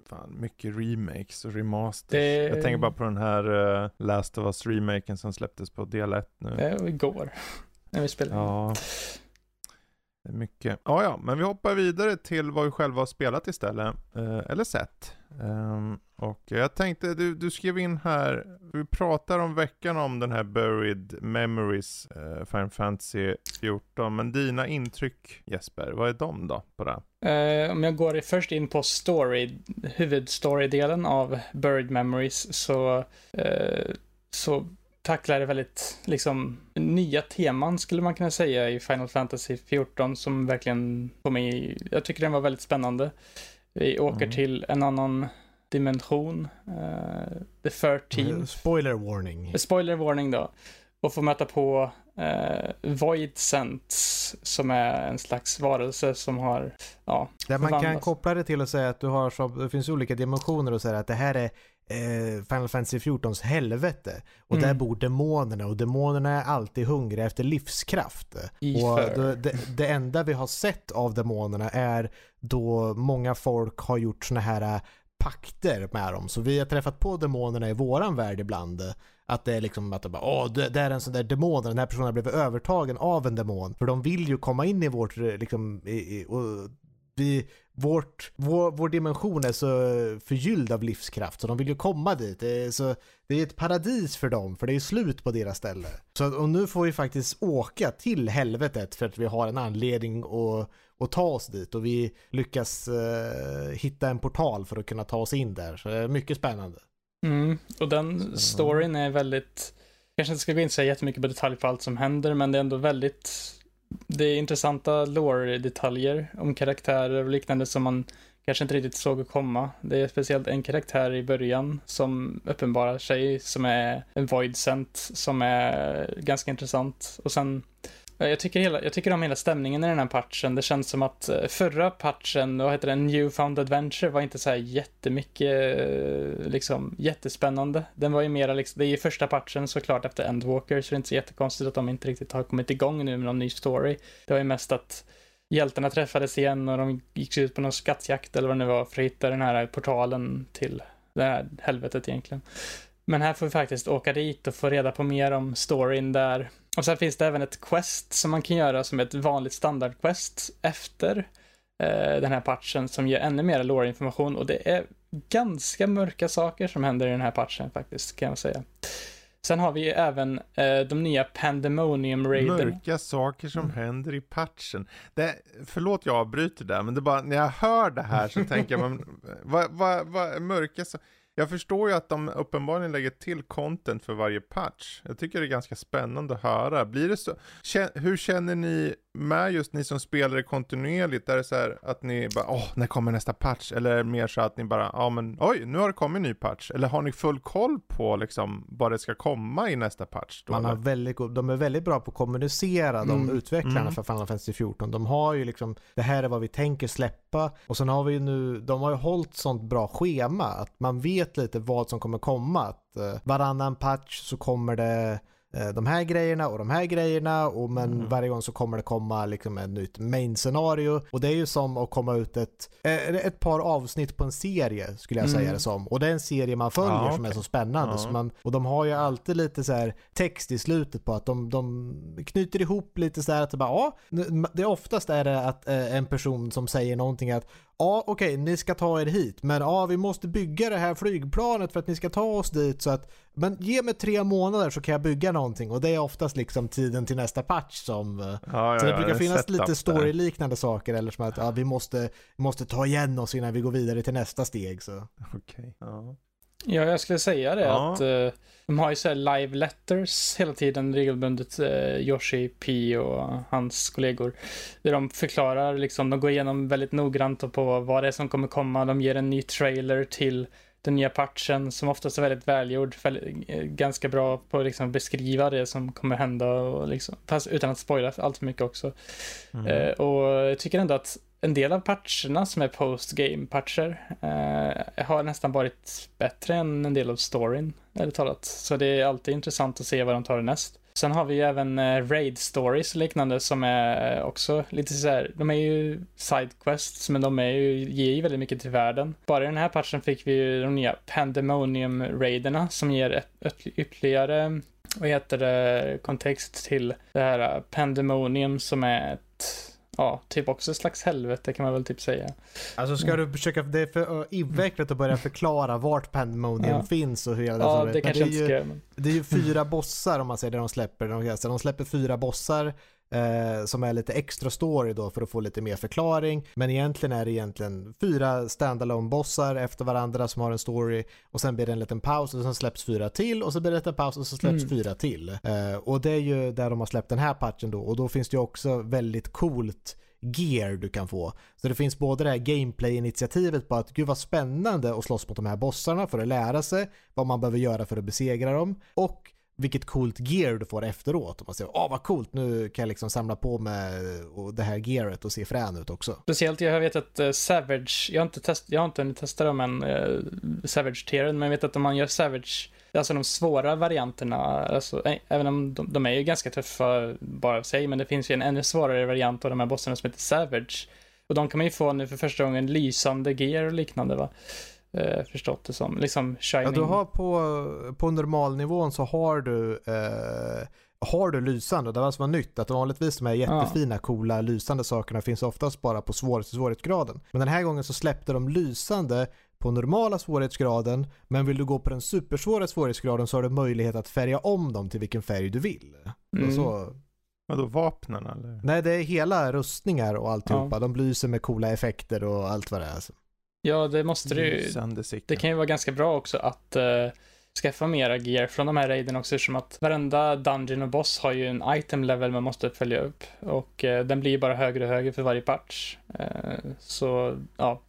fan, mycket remakes och remasters. Det- Jag tänker bara på den här eh, Last of Us-remaken som släpptes på del 1 nu. Det var igår. När vi spelade. Ja. Det är mycket. Ja, ja, men vi hoppar vidare till vad vi själva har spelat istället. Eh, eller sett. Ehm, och jag tänkte, du, du skrev in här, vi pratar om veckan om den här Buried Memories, eh, Final Fantasy 14. Men dina intryck Jesper, vad är de då på det? Eh, om jag går först in på story, huvudstorydelen av Buried Memories så, eh, så tacklar det väldigt liksom nya teman skulle man kunna säga i Final Fantasy 14 som verkligen får mig, jag tycker den var väldigt spännande. Vi åker Mm. till en annan dimension, eh, The 13 Spoiler warning. Spoiler warning då. Och få möta på eh, Void Sense som är en slags varelse som har, ja, Där man kan koppla det till att säga att du har som, det finns olika dimensioner och säga att det här är eh, Final Fantasy 14s helvete. Och Mm. där bor demonerna och demonerna är alltid hungriga efter livskraft. Iför. Och det, det, det enda vi har sett av demonerna är då många folk har gjort såna här pakter med dem. Så vi har träffat på demonerna i våran värld ibland. Att det är liksom att de bara, åh, det, är en sån där demon, den här personen har blivit övertagen av en demon. För de vill ju komma in i vårt, eh, liksom, i, i, och vi, vårt, vår, vår dimension är så förgylld av livskraft så de vill ju komma dit. Det är, så, det är ett paradis för dem för det är slut på deras ställe. Så att- och nu får vi faktiskt åka till helvetet för att vi har en anledning att, att ta oss dit och vi lyckas eh, hitta en portal för att kunna ta oss in där. Så det är mycket spännande. Mm, och den storyn är väldigt, kanske inte ska gå in så jättemycket på detalj på allt som händer, men det är ändå väldigt, det är intressanta lore-detaljer om karaktärer och liknande som man kanske inte riktigt såg komma. Det är speciellt en karaktär i början som uppenbarar sig, som är en void som är ganska intressant. Och sen Eh, jag tycker, hela, jag tycker om hela stämningen i den här patchen. Det känns som att eh, förra patchen, vad heter den, Newfound Adventure, var inte så här jättemycket, eh, liksom, jättespännande. Den var ju mera liksom, det är ju första patchen såklart efter Endwalker, så det är inte så jättekonstigt att de inte riktigt har kommit igång nu med någon ny story. Det var ju mest att hjältarna träffades igen och de gick ut på någon skattjakt eller vad det nu var för att hitta den här portalen till det här helvetet egentligen. Men här får vi faktiskt åka dit och få reda på mer om storyn där. Och sen finns det även ett quest som man kan göra som ett vanligt standardquest efter eh, den här patchen som ger ännu mer lore-information och det är ganska mörka saker som händer i den här patchen faktiskt, kan jag säga. Sen har vi ju även eh, de nya Pandemonium Raider. Mörka saker som Mm. händer i patchen. Det, förlåt jag avbryter där, men det är bara när jag hör det här så tänker jag, men eh, vad, va, va, mörka saker... Jag förstår ju att de uppenbarligen lägger till content för varje patch. Jag tycker det är ganska spännande att höra. Blir det så? Hur känner ni med just ni som spelar det kontinuerligt? Är det så här att ni bara, åh, när kommer nästa patch? Eller är det mer så att ni bara, ja men oj, nu har det kommit en ny patch. Eller har ni full koll på liksom vad det ska komma i nästa patch? Då, Man har eller? väldigt, go- de är väldigt bra på att kommunicera, de Mm. utvecklarna Mm. för Final Fantasy 14. De har ju liksom, det här är vad vi tänker släppa. Och sen har vi ju nu, de har ju hållit sånt bra schema att man vet lite vad som kommer komma. Att eh, varannan patch så kommer det de här grejerna och de här grejerna och men Mm. varje gång så kommer det komma liksom ett nytt main-scenario och det är ju som att komma ut ett, eh, ett par avsnitt på en serie skulle jag Mm. säga det som och det är en serie man följer Ja, som är så spännande Ja. så man, och de har ju alltid lite så här text i slutet på att de, de knyter ihop lite så här att det bara ja, det oftast är det att eh, en person som säger någonting att ja okej ni ska ta er hit men ja vi måste bygga det här flygplanet för att ni ska ta oss dit så att men ge mig tre månader så kan jag bygga någonting och det är oftast liksom tiden till nästa patch som... Ja, ja, så det ja, brukar en finnas lite där. story-liknande saker eller som att ja, vi måste, måste ta igen oss innan vi går vidare till nästa steg. Så. Okej. Ja. Ja, jag skulle säga det Ja. att eh, de har ju så här live letters hela tiden regelbundet, uh, Yoshi P och hans kollegor. Där de förklarar, liksom, de går igenom väldigt noggrant på vad det är som kommer komma. De ger en ny trailer till den nya patchen som oftast är väldigt välgjord, väldigt, eh, ganska bra på att liksom, beskriva det som kommer hända och liksom, fast utan att spoila allt för mycket också. Mm. Eh, och jag tycker ändå att en del av patcherna som är post-game-patcher eh, har nästan varit bättre än en del av storyn, eller talat. Så det är alltid intressant att se vad de tar näst. Sen har vi ju även eh, raid stories och liknande som är eh, också lite så här, de är ju side quests men de är ju, ger ju väldigt mycket till världen. Bara i den här patchen fick vi ju de nya pandemonium raiderna som ger ett, ett, ytterligare, vad heter det, kontext till det här eh, pandemonium som är ett Ja, typ också ett slags helvete kan man väl typ säga. Alltså ska du försöka, det är för invecklat att börja förklara vart Pandemonium Ja. finns och hur hela Ja, så- det men kanske är jag inte ju, ska men... Det är ju fyra [LAUGHS] bossar om man säger det de släpper. De, alltså, de släpper fyra bossar eh, som är lite extra story då för att få lite mer förklaring. Men egentligen är det egentligen fyra standalone bossar efter varandra som har en story och sen blir det en liten paus och sen släpps fyra till och så blir det en liten paus och så släpps Mm. fyra till. Eh, och det är ju där de har släppt den här patchen då och då finns det ju också väldigt coolt gear du kan få. Så det finns både det här gameplay-initiativet på att gud vad spännande att slåss mot de här bossarna för att lära sig vad man behöver göra för att besegra dem och vilket coolt gear du får efteråt. Och man säger åh vad coolt, nu kan jag liksom samla på mig det här gearet och se frän ut också. Speciellt, jag vet att uh, Savage, jag har inte, test, jag har inte hunnit testa dem än, eh, uh, Savage-tieren, men jag vet att om man gör Savage, alltså de svåra varianterna, alltså, äh, även om de, de är ju ganska tuffa bara av sig, men det finns ju en ännu svårare variant av de här bossarna som heter Savage. Och de kan man ju få nu för första gången lysande gear och liknande va? Eh, förstått det som. Liksom shining. Ja, du har på, på normalnivån så har du eh, har du lysande, det var som var nytt, att vanligtvis de här jättefina, coola, lysande sakerna finns oftast bara på svår, svårighetsgraden. Men den här gången så släppte de lysande på normala svårighetsgraden, men vill du gå på den supersvåra svårighetsgraden så har du möjlighet att färga om dem till vilken färg du vill. Mm. Och så, Vadå, vapnen eller? nej, det är hela rustningar och alltihopa. De lyser med coola effekter och allt vad det är. Ja, det måste det ju. Det kan ju vara ganska bra också att uh, skaffa mera gear från de här raiden också eftersom att varenda dungeon och boss har ju en item level man måste följa upp och eh, den blir bara högre och högre för varje patch. Eh, så ja,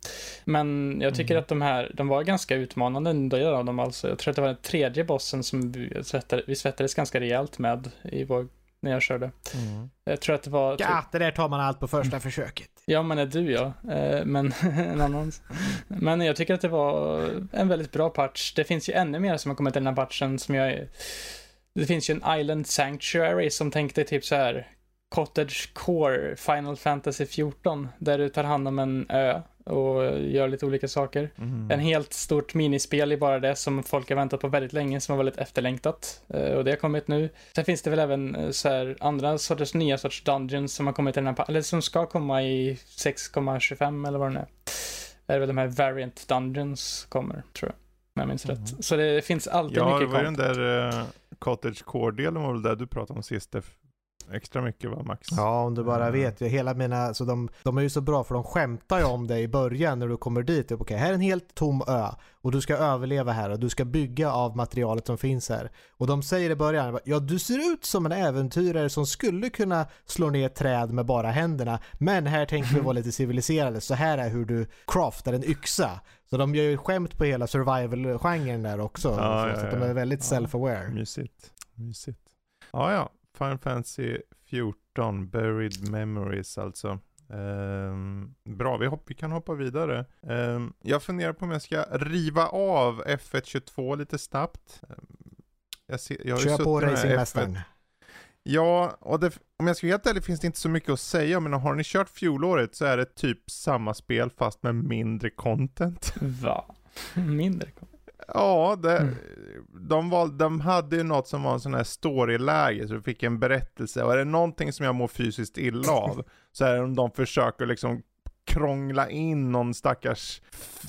men jag tycker Mm. att de här, de var ganska utmanande en del av dem alltså. Jag tror att det var den tredje bossen som vi svettade, vi svettades ganska rejält med i vår, när jag körde. Mm. Jag tror att det var... Ja, det där tar man allt på första försöket. Ja, men är du ja. Eh, men [LAUGHS] en annan. Men jag tycker att det var en väldigt bra patch. Det finns ju ännu mer som har kommit i den här patchen som jag... Det finns ju en Island Sanctuary som tänkte typ så här Cottage Core Final Fantasy 14 där du tar hand om en ö och gör lite olika saker. Mm. En helt stort minispel i bara det som folk har väntat på väldigt länge, som var väldigt efterlängtat. Eh, Och det har kommit nu. Sen finns det väl även eh, så här andra sorters nya sorts dungeons som har kommit i den här, eller som ska komma i 6,25 eller vad det nu är. Det är väl de här variant dungeons kommer, tror jag. Om jag minns Mm. rätt. Så det finns alltid Ja, det mycket var ju den där uh, Cottage Core-delen var väl där du pratade om sist. Extra mycket va, Max? Ja, om du bara Mm. vet. ju, Hela mina, så de, de är ju så bra för de skämtar ju om det i början när du kommer dit. Typ, Okej, här är en helt tom ö och du ska överleva här och du ska bygga av materialet som finns här. Och de säger i början, ja du ser ut som en äventyrare som skulle kunna slå ner ett träd med bara händerna. Men här tänker vi vara lite civiliserade, så här är hur du craftar en yxa. Så de gör ju skämt på hela survival-genren där också. Ja, så, ja, så att de ja. är väldigt Ja. self-aware. Mysigt. Mysigt. Ja, ja. Final Fantasy 14, Buried Memories alltså. Ehm, bra, vi, hopp, vi kan hoppa vidare. Ehm, jag funderar på om jag ska riva av F122 lite snabbt. Ehm, jag, ser, jag Kör på racingmästaren. F1. Ja, och det, om jag ska vara helt ärlig finns det inte så mycket att säga, men har ni kört fjolåret så är det typ samma spel fast med mindre content. Va? Mindre content. Ja, det, de, val, de hade ju något som var en sån här storyläge, så du fick en berättelse. Och är det någonting som jag mår fysiskt illa av, [LAUGHS] så är det om de försöker liksom krångla in någon stackars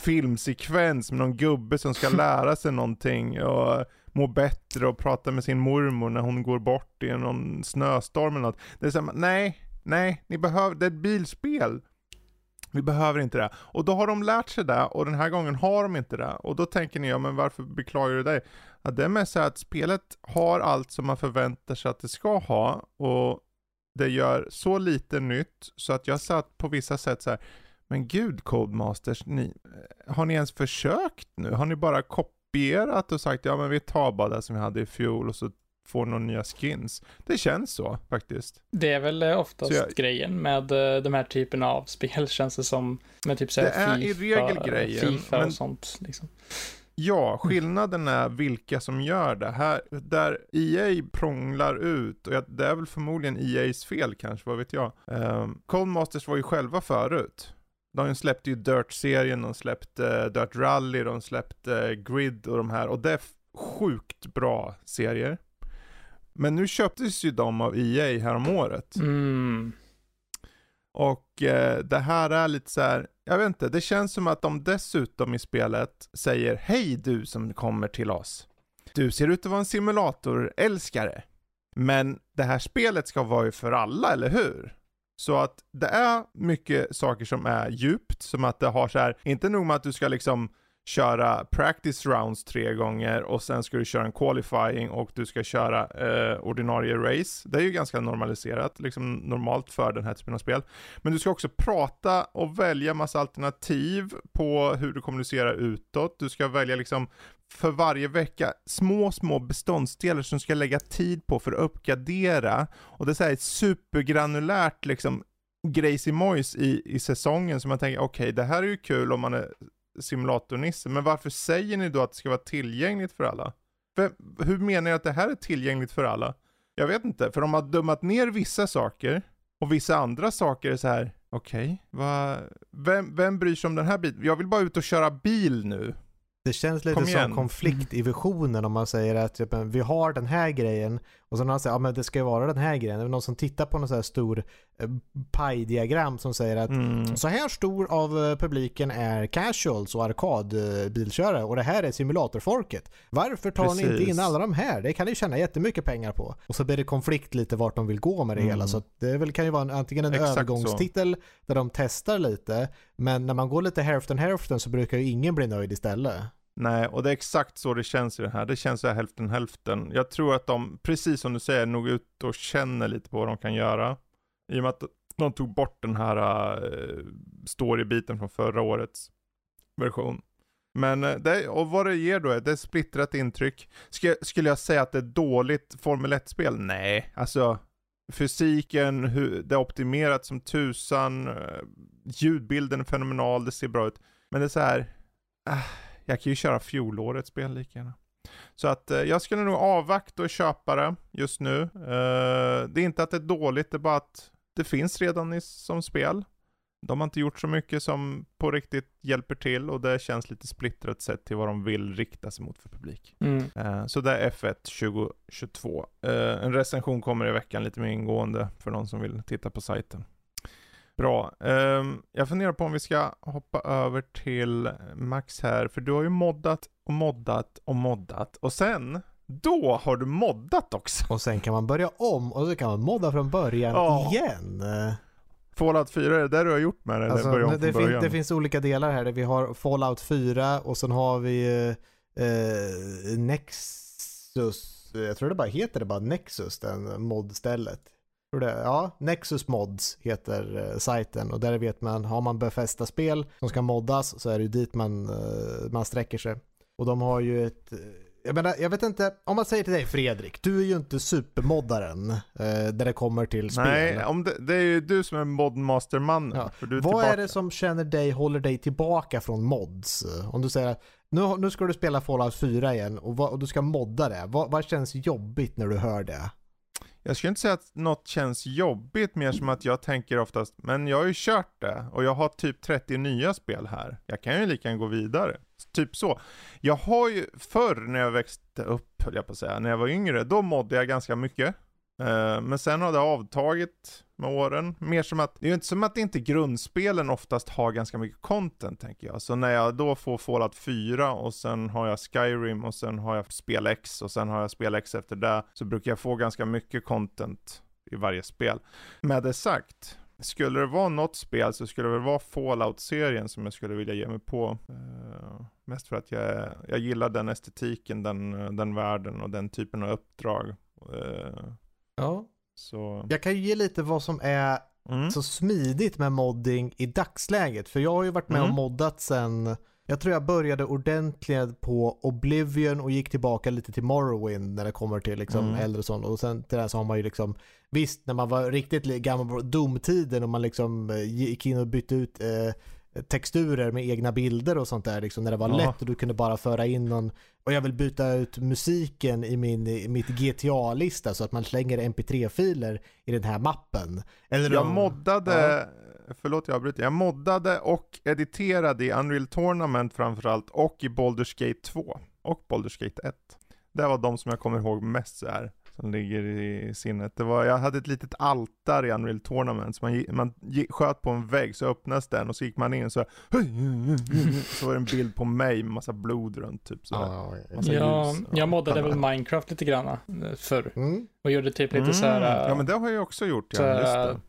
filmsekvens med någon gubbe som ska [LAUGHS] lära sig någonting och må bättre och prata med sin mormor när hon går bort i någon snöstorm eller något. Det är såhär, nej, nej, ni behöver, det är ett bilspel. Vi behöver inte det. Och då har de lärt sig det och den här gången har de inte det. Och då tänker ni, ja men varför beklagar du dig? Ja, det är mest så att spelet har allt som man förväntar sig att det ska ha och det gör så lite nytt så att jag satt på vissa sätt så här, men gud Codemasters, ni, eh, har ni ens försökt nu? Har ni bara kopierat och sagt ja men vi tar bara det som vi hade i fjol och så får några nya skins. Det känns så faktiskt. Det är väl eh, oftast jag... grejen med uh, de här typerna av [LAUGHS] spel känns det som. Med typ såhär det är FIFA, i regel grejen, FIFA men... och sånt liksom. Ja, skillnaden är vilka som gör det. Här, där EA prånglar ut, och det är väl förmodligen EAs fel kanske, vad vet jag. Um, Cold Masters var ju själva förut. De släppte ju Dirt-serien, de släppte Dirt Rally, de släppte Grid och de här. Och det är sjukt bra serier. Men nu köptes ju de av EA häromåret. Mm. Och eh, det här är lite så här, jag vet inte, det känns som att de dessutom i spelet säger Hej du som kommer till oss. Du ser ut att vara en simulatorälskare. Men det här spelet ska vara ju för alla, eller hur? Så att det är mycket saker som är djupt, som att det har så här, inte nog med att du ska liksom köra practice rounds tre gånger och sen ska du köra en qualifying och du ska köra eh, ordinarie race. Det är ju ganska normaliserat, liksom normalt för den här typen av spel. Men du ska också prata och välja massa alternativ på hur du kommunicerar utåt. Du ska välja liksom för varje vecka små, små beståndsdelar som du ska lägga tid på för att uppgradera. Och det är så här supergranulärt liksom grejs i i, i säsongen som man tänker, okej okay, det här är ju kul om man är simulatornisse, men varför säger ni då att det ska vara tillgängligt för alla? För, hur menar ni att det här är tillgängligt för alla? Jag vet inte, för de har dummat ner vissa saker och vissa andra saker är så här. okej, okay, vem, vem bryr sig om den här biten? Jag vill bara ut och köra bil nu. Det känns lite som konflikt i visionen om man säger att typ, vi har den här grejen och så när man säger ja, det ska ju vara den här grejen. Det är någon som tittar på någon så här stor eh, paj-diagram som säger att mm. så här stor av eh, publiken är casuals och arkadbilkörare och det här är simulatorfolket. Varför tar Precis. ni inte in alla de här? Det kan ni tjäna jättemycket pengar på. Och så blir det konflikt lite vart de vill gå med det mm. hela. Så det väl, kan ju vara en, antingen en Exakt övergångstitel så. där de testar lite men när man går lite hälften hälften så brukar ju ingen bli nöjd istället. Nej, och det är exakt så det känns i det här. Det känns så här hälften hälften. Jag tror att de, precis som du säger, nog ut och känner lite på vad de kan göra. I och med att de tog bort den här uh, story-biten från förra årets version. Men eh, det, och vad det ger då är, det är splittrat intryck. Ska, skulle jag säga att det är dåligt Formel 1-spel? Nej, alltså fysiken, hur, det är optimerat som tusan, eh, ljudbilden är fenomenal, det ser bra ut. Men det är så här, äh jag kan ju köra fjolårets spel lika gärna. Så att eh, jag skulle nog avvakta och köpa det just nu. Eh, det är inte att det är dåligt, det är bara att det finns redan i, som spel. De har inte gjort så mycket som på riktigt hjälper till och det känns lite splittrat sett till vad de vill rikta sig mot för publik. Mm. Eh, så det är F1 2022. Eh, en recension kommer i veckan lite mer ingående för någon som vill titta på sajten. Bra. Um, jag funderar på om vi ska hoppa över till Max här, för du har ju moddat och moddat och moddat och sen då har du moddat också. Och sen kan man börja om och så kan man modda från början oh. igen. Fallout 4, är det där du har gjort med det? Alltså, det, det, fin det, finns olika delar här. Vi har Fallout 4 och sen har vi eh, Nexus. Jag tror det bara heter det bara Nexus, den modstället det, ja, Nexus Mods heter eh, sajten och där vet man, har man befästa spel som ska moddas så är det ju dit man, eh, man sträcker sig. Och de har ju ett, eh, jag menar, jag vet inte, om man säger till dig Fredrik, du är ju inte supermoddaren eh, där det kommer till spel. Nej, om det, det är ju du som är modmastermannen. Ja. Vad tillbaka. är det som känner dig, håller dig tillbaka från mods? Om du säger nu, nu ska du spela Fallout 4 igen och, vad, och du ska modda det, vad, vad känns jobbigt när du hör det? Jag skulle inte säga att något känns jobbigt, mer som att jag tänker oftast, men jag har ju kört det och jag har typ 30 nya spel här. Jag kan ju lika gärna gå vidare. Typ så. Jag har ju förr när jag växte upp, höll jag på att säga, när jag var yngre, då mådde jag ganska mycket. Eh, men sen har det avtagit med åren. Mer som att, det är ju inte som att inte grundspelen oftast har ganska mycket content tänker jag. Så när jag då får Fallout 4 och sen har jag Skyrim och sen har jag spel X och sen har jag spel X efter det. Så brukar jag få ganska mycket content i varje spel. Med det sagt, skulle det vara något spel så skulle det väl vara Fallout-serien som jag skulle vilja ge mig på. Uh, mest för att jag, jag gillar den estetiken, den, den världen och den typen av uppdrag. Uh, ja. Så... Jag kan ju ge lite vad som är mm. så smidigt med modding i dagsläget. För jag har ju varit med mm. och moddat sen jag tror jag började ordentligt på Oblivion och gick tillbaka lite till Morrowind när det kommer till liksom mm. äldre sånt. Och sen till det här så har man ju liksom, visst när man var riktigt gammal på Doom-tiden och man liksom eh, gick in och bytte ut eh, texturer med egna bilder och sånt där liksom när det var ja. lätt och du kunde bara föra in någon och jag vill byta ut musiken i min i mitt GTA-lista så att man slänger mp3-filer i den här mappen. Eller jag moddade, ja. förlåt jag avbryter, jag moddade och editerade i Unreal Tournament framförallt och i Baldur's Gate 2 och Baldur's Gate 1. Det var de som jag kommer ihåg mest så här som ligger i sinnet. Det var, jag hade ett litet altare i Unreal Tournament, så man, man sköt på en vägg, så öppnades den och så gick man in så så var det en bild på mig med massa blod runt typ så ah, ja, ljus, jag moddade väl Minecraft lite grann eh, förr. Mm. Och gjorde typ lite mm. så här. Ja men det har jag också gjort, ja, just det.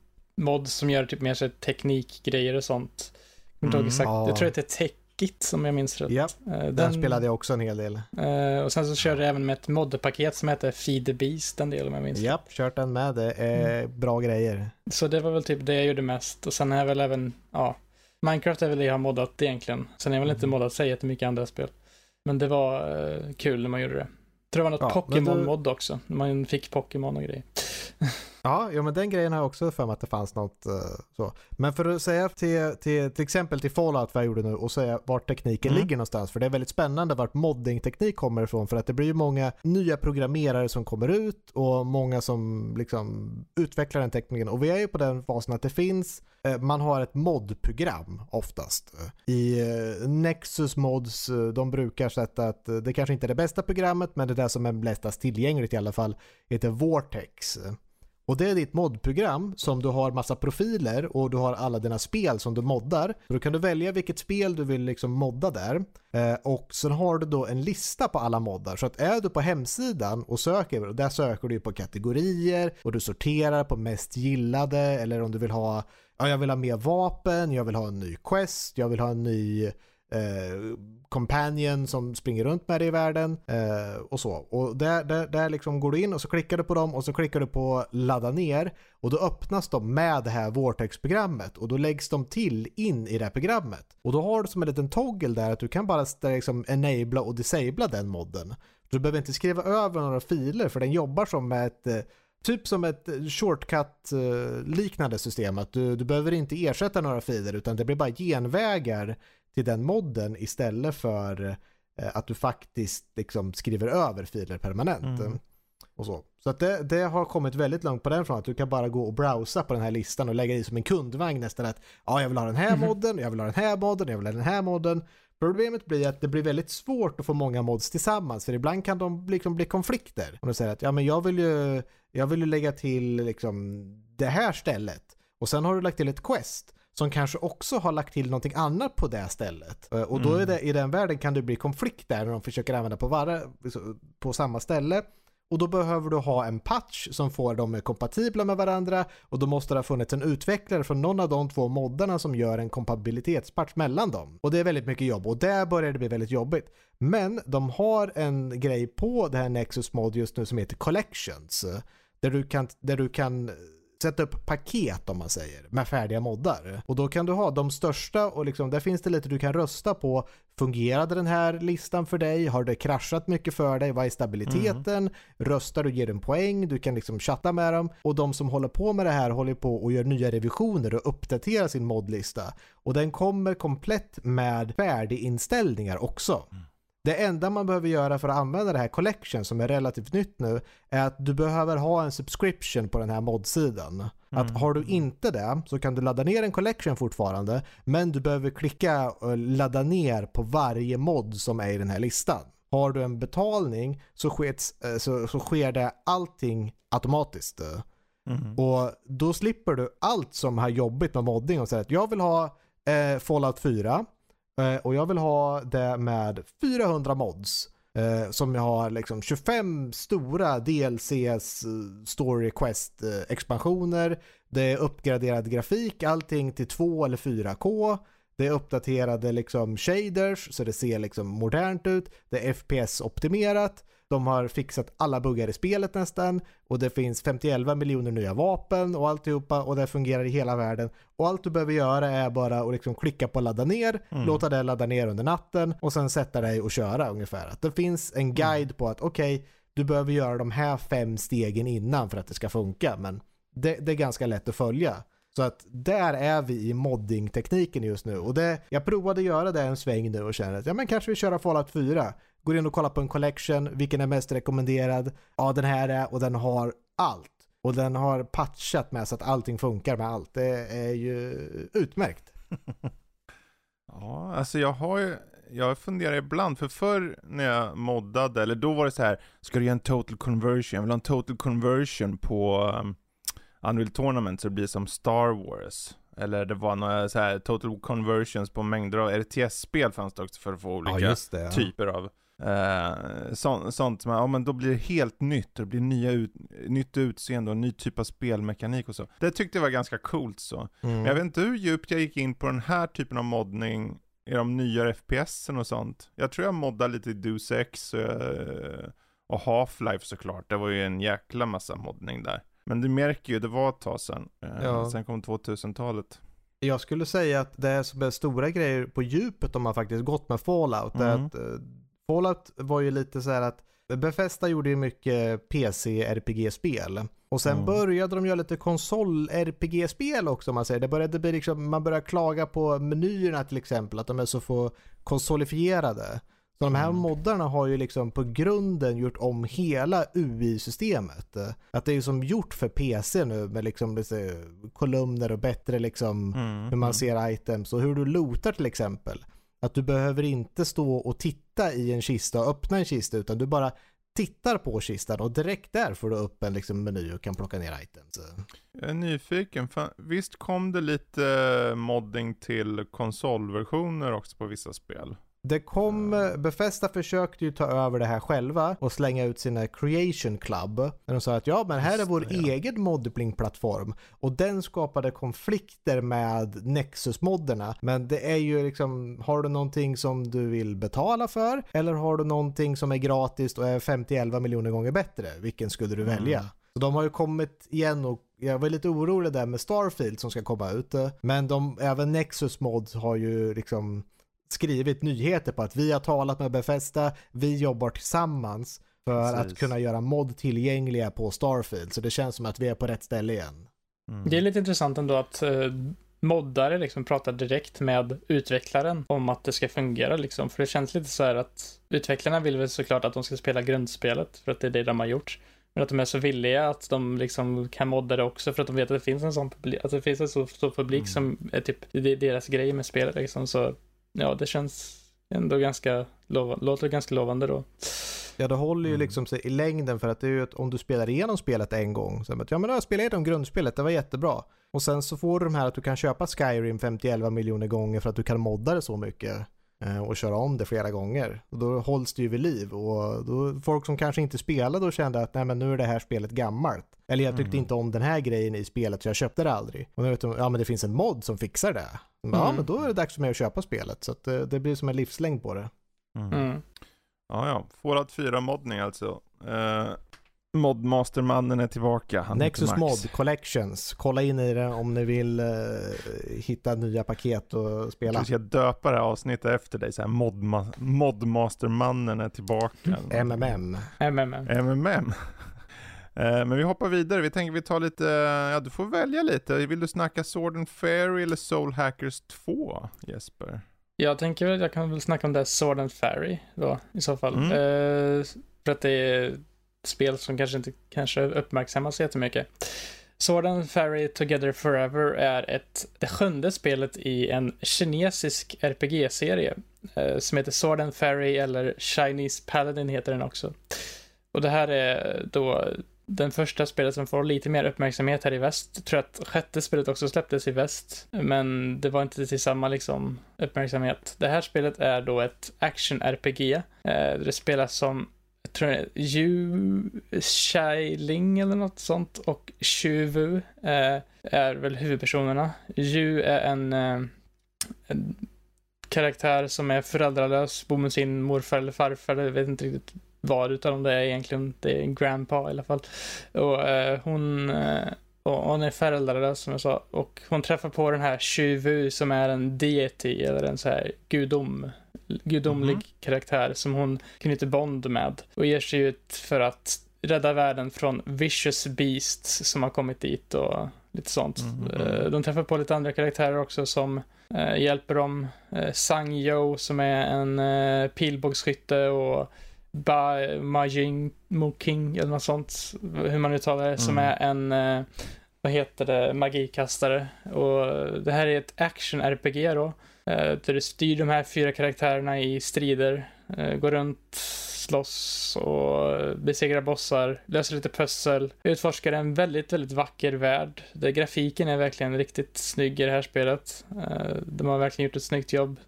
Mods som gör typ mer så teknikgrejer och sånt. Jag, mm. exakt, jag tror att det är tech Skit som jag minns rätt. Ja, eh, den, den spelade jag också en hel del. Uh, och sen så körde jag även med ett modpaket som heter Feed the Beast en del om jag minns Ja, kört den med. Det är mm. bra grejer. Så det var väl typ det jag gjorde mest. Och sen jag väl även, ja, Minecraft är väl det jag har moddat egentligen. Sen har jag väl inte mm. moddat så jättemycket andra spel. Men det var uh, kul när man gjorde det. Jag tror det var något ja, Pokémon-mod du... också. Man fick Pokémon och grejer. [LAUGHS] Ja, jo, men den grejen har jag också för mig att det fanns något uh, så. Men för att säga till, till, till exempel till Fallout vad jag gjorde nu och säga vart tekniken mm. ligger någonstans. För det är väldigt spännande vart modding-teknik kommer ifrån. För att det blir ju många nya programmerare som kommer ut och många som liksom utvecklar den tekniken. Och vi är ju på den fasen att det finns, uh, man har ett modprogram oftast. I uh, Nexus Mods, de brukar sätta att det kanske inte är det bästa programmet men det där som är lättast tillgängligt i alla fall heter Vortex. Och det är ditt modprogram som du har massa profiler och du har alla dina spel som du moddar. Så då kan du välja vilket spel du vill liksom modda där. Eh, och sen har du då en lista på alla moddar. Så att är du på hemsidan och söker, och där söker du på kategorier och du sorterar på mest gillade eller om du vill ha, ja jag vill ha mer vapen, jag vill ha en ny quest, jag vill ha en ny eh, companion som springer runt med dig i världen eh, och så. Och där, där, där liksom går du in och så klickar du på dem och så klickar du på ladda ner och då öppnas de med det här Vortex-programmet och då läggs de till in i det här programmet. Och då har du som en liten toggle där att du kan bara liksom enabla och disabla den modden. Du behöver inte skriva över några filer för den jobbar som med ett eh, Typ som ett shortcut-liknande system, att du, du behöver inte ersätta några filer utan det blir bara genvägar till den modden istället för eh, att du faktiskt liksom skriver över filer permanent. Mm. Och så så att det, det, har kommit väldigt långt på den från att du kan bara gå och browsa på den här listan och lägga i som en kundvagn nästan att ja, jag vill ha den här mhm. modden, jag vill ha den här modden, jag vill ha den här modden. Problemet blir att det blir väldigt svårt att få många mods tillsammans för ibland kan de liksom bli konflikter. Om du säger att ja men jag vill ju, jag vill ju lägga till liksom det här stället och sen har du lagt till ett quest som kanske också har lagt till någonting annat på det stället. Eh, och då är mm. det, i den världen kan det bli konflikt där när de försöker använda på, var, på samma ställe. Och då behöver du ha en patch som får dem kompatibla med varandra och då måste det ha funnits en utvecklare från någon av de två moddarna som gör en kompatibilitetspatch mellan dem. Och det är väldigt mycket jobb och där börjar det bli väldigt jobbigt. Men de har en grej på det här Nexus Mod just nu som heter Collections. Där du kan, där du kan sätta upp paket om man säger med färdiga moddar. Och då kan du ha de största och liksom där finns det lite du kan rösta på. Fungerade den här listan för dig? Har det kraschat mycket för dig? Vad är stabiliteten? Mm. Röstar du ger en poäng? Du kan liksom chatta med dem. Och de som håller på med det här håller på och gör nya revisioner och uppdaterar sin modlista. Och den kommer komplett med färdiginställningar också. Mm. Det enda man behöver göra för att använda det här collection som är relativt nytt nu är att du behöver ha en subscription på den här modsidan. Mm. Att har du inte det så kan du ladda ner en collection fortfarande men du behöver klicka och ladda ner på varje mod som är i den här listan. har du en betalning så, skets, eh, så, så sker det allting automatiskt. Mm. Och då slipper du allt som har jobbigt med modding och säga att jag vill ha eh, Fallout 4 eh, Eh, och jag vill ha det med 400 mods. Eh, som jag har liksom 25 stora DLCs, eh, story Quest-expansioner. Det är uppgraderad grafik, allting till 2 eller 4K. Det är uppdaterade liksom shaders så det ser liksom modernt ut. Det är FPS-optimerat. De har fixat alla buggar i spelet nästan och det finns 51 miljoner nya vapen och alltihopa och det fungerar i hela världen. Och allt du behöver göra är bara att liksom klicka på ladda ner, Mm. låta det ladda ner under natten och sen sätta dig och köra ungefär. Att det finns en guide på att okej, du behöver göra de här fem stegen innan för att det ska funka men det, det är ganska lätt att följa. Så att där är vi i modding-tekniken just nu. Och det, jag provade göra det en sväng nu och känner att ja men kanske vi kör Fallout 4. Går in och kollar på en collection, vilken är mest rekommenderad? Ja den här är och den har allt. Och den har patchat med så att allting funkar med allt. Det är ju utmärkt. [LAUGHS] Ja, alltså jag har ju, jag funderar ibland, för förr när jag moddade, eller då var det så här, ska du göra en total conversion? Jag vill ha en total conversion på um, Unreal Tournament så det blir som Star Wars. Eller det var några så här total conversions på mängder av RTS-spel fanns det också för att få olika det. Ja. typer av eh, så, sånt. som- Ja men då blir det helt nytt, det blir nya ut, nytt utseende och ny typ av spelmekanik och så. Det tyckte jag var ganska coolt så. Mm. Men jag vet inte hur djupt jag gick in på den här typen av moddning i de nyare FPSen och sånt. Jag tror jag moddade lite i Deus Ex eh, och Half-Life såklart. Det var ju en jäkla massa moddning där. Men du märker ju, det var ett tag sedan. Eh, Ja. Sen kom 2000-talet. Jag skulle säga att det som är stora grejer på djupet de har faktiskt gått med Fallout. är Mm. att, eh, Fallout var ju lite så här att Bethesda gjorde ju mycket PC-RPG-spel. Och sen Mm. började de göra lite konsol-RPG-spel också om man säger. Det började bli liksom, man började klaga på menyerna till exempel, att de är så få konsolifierade. Så de här Mm. moddarna har ju liksom på grunden gjort om hela UI-systemet. Att det är ju som gjort för PC nu med liksom kolumner och bättre liksom Mm. hur man ser items och hur du lootar till exempel. Att du behöver inte stå och titta i en kista och öppna en kista utan du bara tittar på kistan och direkt där får du upp en liksom meny och kan plocka ner items. Jag är nyfiken, för visst kom det lite modding till konsolversioner också på vissa spel? Det kom, Befesta försökte ju ta över det här själva och slänga ut sina Creation Club. Där de sa att ja men här är vår ja. egen modding-plattform. Och den skapade konflikter med Nexus-modderna. Men det är ju liksom, har du någonting som du vill betala för? Eller har du någonting som är gratis och är 50-11 miljoner gånger bättre? Vilken skulle du Mm. välja? Så de har ju kommit igen och jag var lite orolig där med Starfield som ska komma ut. Men de, även Nexus Mods har ju liksom skrivit nyheter på att vi har talat med Bethesda, vi jobbar tillsammans för Precis. att kunna göra mod tillgängliga på Starfield. Så det känns som att vi är på rätt ställe igen. Mm. Det är lite intressant ändå att eh, moddare liksom pratar direkt med utvecklaren om att det ska fungera liksom. För det känns lite så här att utvecklarna vill väl såklart att de ska spela grundspelet för att det är det de har gjort. Men att de är så villiga att de liksom kan modda det också för att de vet att det finns en sån publik, att det finns en så stor publik Mm. som är typ, det är deras grej med spelet liksom. Så ja, det känns ändå ganska lovande, låter ganska lovande då. Ja, det håller ju Mm. liksom sig i längden för att det är ju att om du spelar igenom spelet en gång, så att ja men jag spelat igenom grundspelet, det var jättebra. Och sen så får du de här att du kan köpa Skyrim 50-11 miljoner gånger för att du kan modda det så mycket eh, och köra om det flera gånger. Och då hålls det ju vid liv och då folk som kanske inte spelade och kände att nej men nu är det här spelet gammalt. Eller jag tyckte Mm. inte om den här grejen i spelet så jag köpte det aldrig. Och nu vet de, ja men det finns en mod som fixar det. Ja Mm. men då är det dags för mig att köpa spelet. Så att det, det blir som en livslängd på det. Mm. Mm. Ja, ja. Fallout 4 moddning alltså. Uh, Modmastermannen är tillbaka. Han Nexus. Mod Collections. Kolla in i det om ni vill eh, hitta nya paket och spela. Jag ska döpa det här avsnittet efter dig, så här modma- Modmastermannen är tillbaka. MMM. MMM. MMM. Eh, Men vi hoppar vidare, vi tänker vi tar lite, ja du får välja lite. Vill du snacka Sword and Fairy eller Soul Hackers 2, Jesper? Jag tänker väl, jag kan väl snacka om det här Sword and Fairy då, i så fall. Mm. Eh, för att det är ett spel som kanske inte kanske uppmärksammas jättemycket. Sword and Fairy Together Forever är ett, det sjunde spelet i en kinesisk RPG-serie eh, som heter Sword and Fairy eller Chinese Paladin heter den också. Och det här är då den första spelet som får lite mer uppmärksamhet här i väst. Jag tror att sjätte spelet också släpptes i väst, men det var inte till samma liksom uppmärksamhet. Det här spelet är då ett action-RPG. Eh, det spelas som jag tror det är Yu Xialing eller något sånt och Shuvu eh, är väl huvudpersonerna. Yu är en, eh, en karaktär som är föräldralös, bor med sin morfar eller farfar, jag vet inte riktigt vad utav dem det är egentligen. Det är grandpa i alla fall. Och eh, hon, eh, och hon är föräldralös som jag sa. Och hon träffar på den här Shuvu som är en deity eller en så här gudom gudomlig Mhm. karaktär som hon knyter bond med och ger sig ut för att rädda världen från vicious beasts som har kommit dit och lite sånt. Mhm. Eh, De träffar på lite andra karaktärer också som eh, hjälper dem. Eh, Sang Yo som är en pilbågsskytte och Ba Majing Moking eller något sånt, hur man uttalar det, som Mm. är en eh, vad heter det, magikastare. Och det här är ett action-RPG då. eh, Där du styr de här fyra karaktärerna i strider. eh, Går runt, slåss och besegrar bossar. Löser lite pussel. Utforskar en väldigt, väldigt vacker värld. Där grafiken är verkligen riktigt snygg i det här spelet. De har verkligen gjort ett snyggt jobb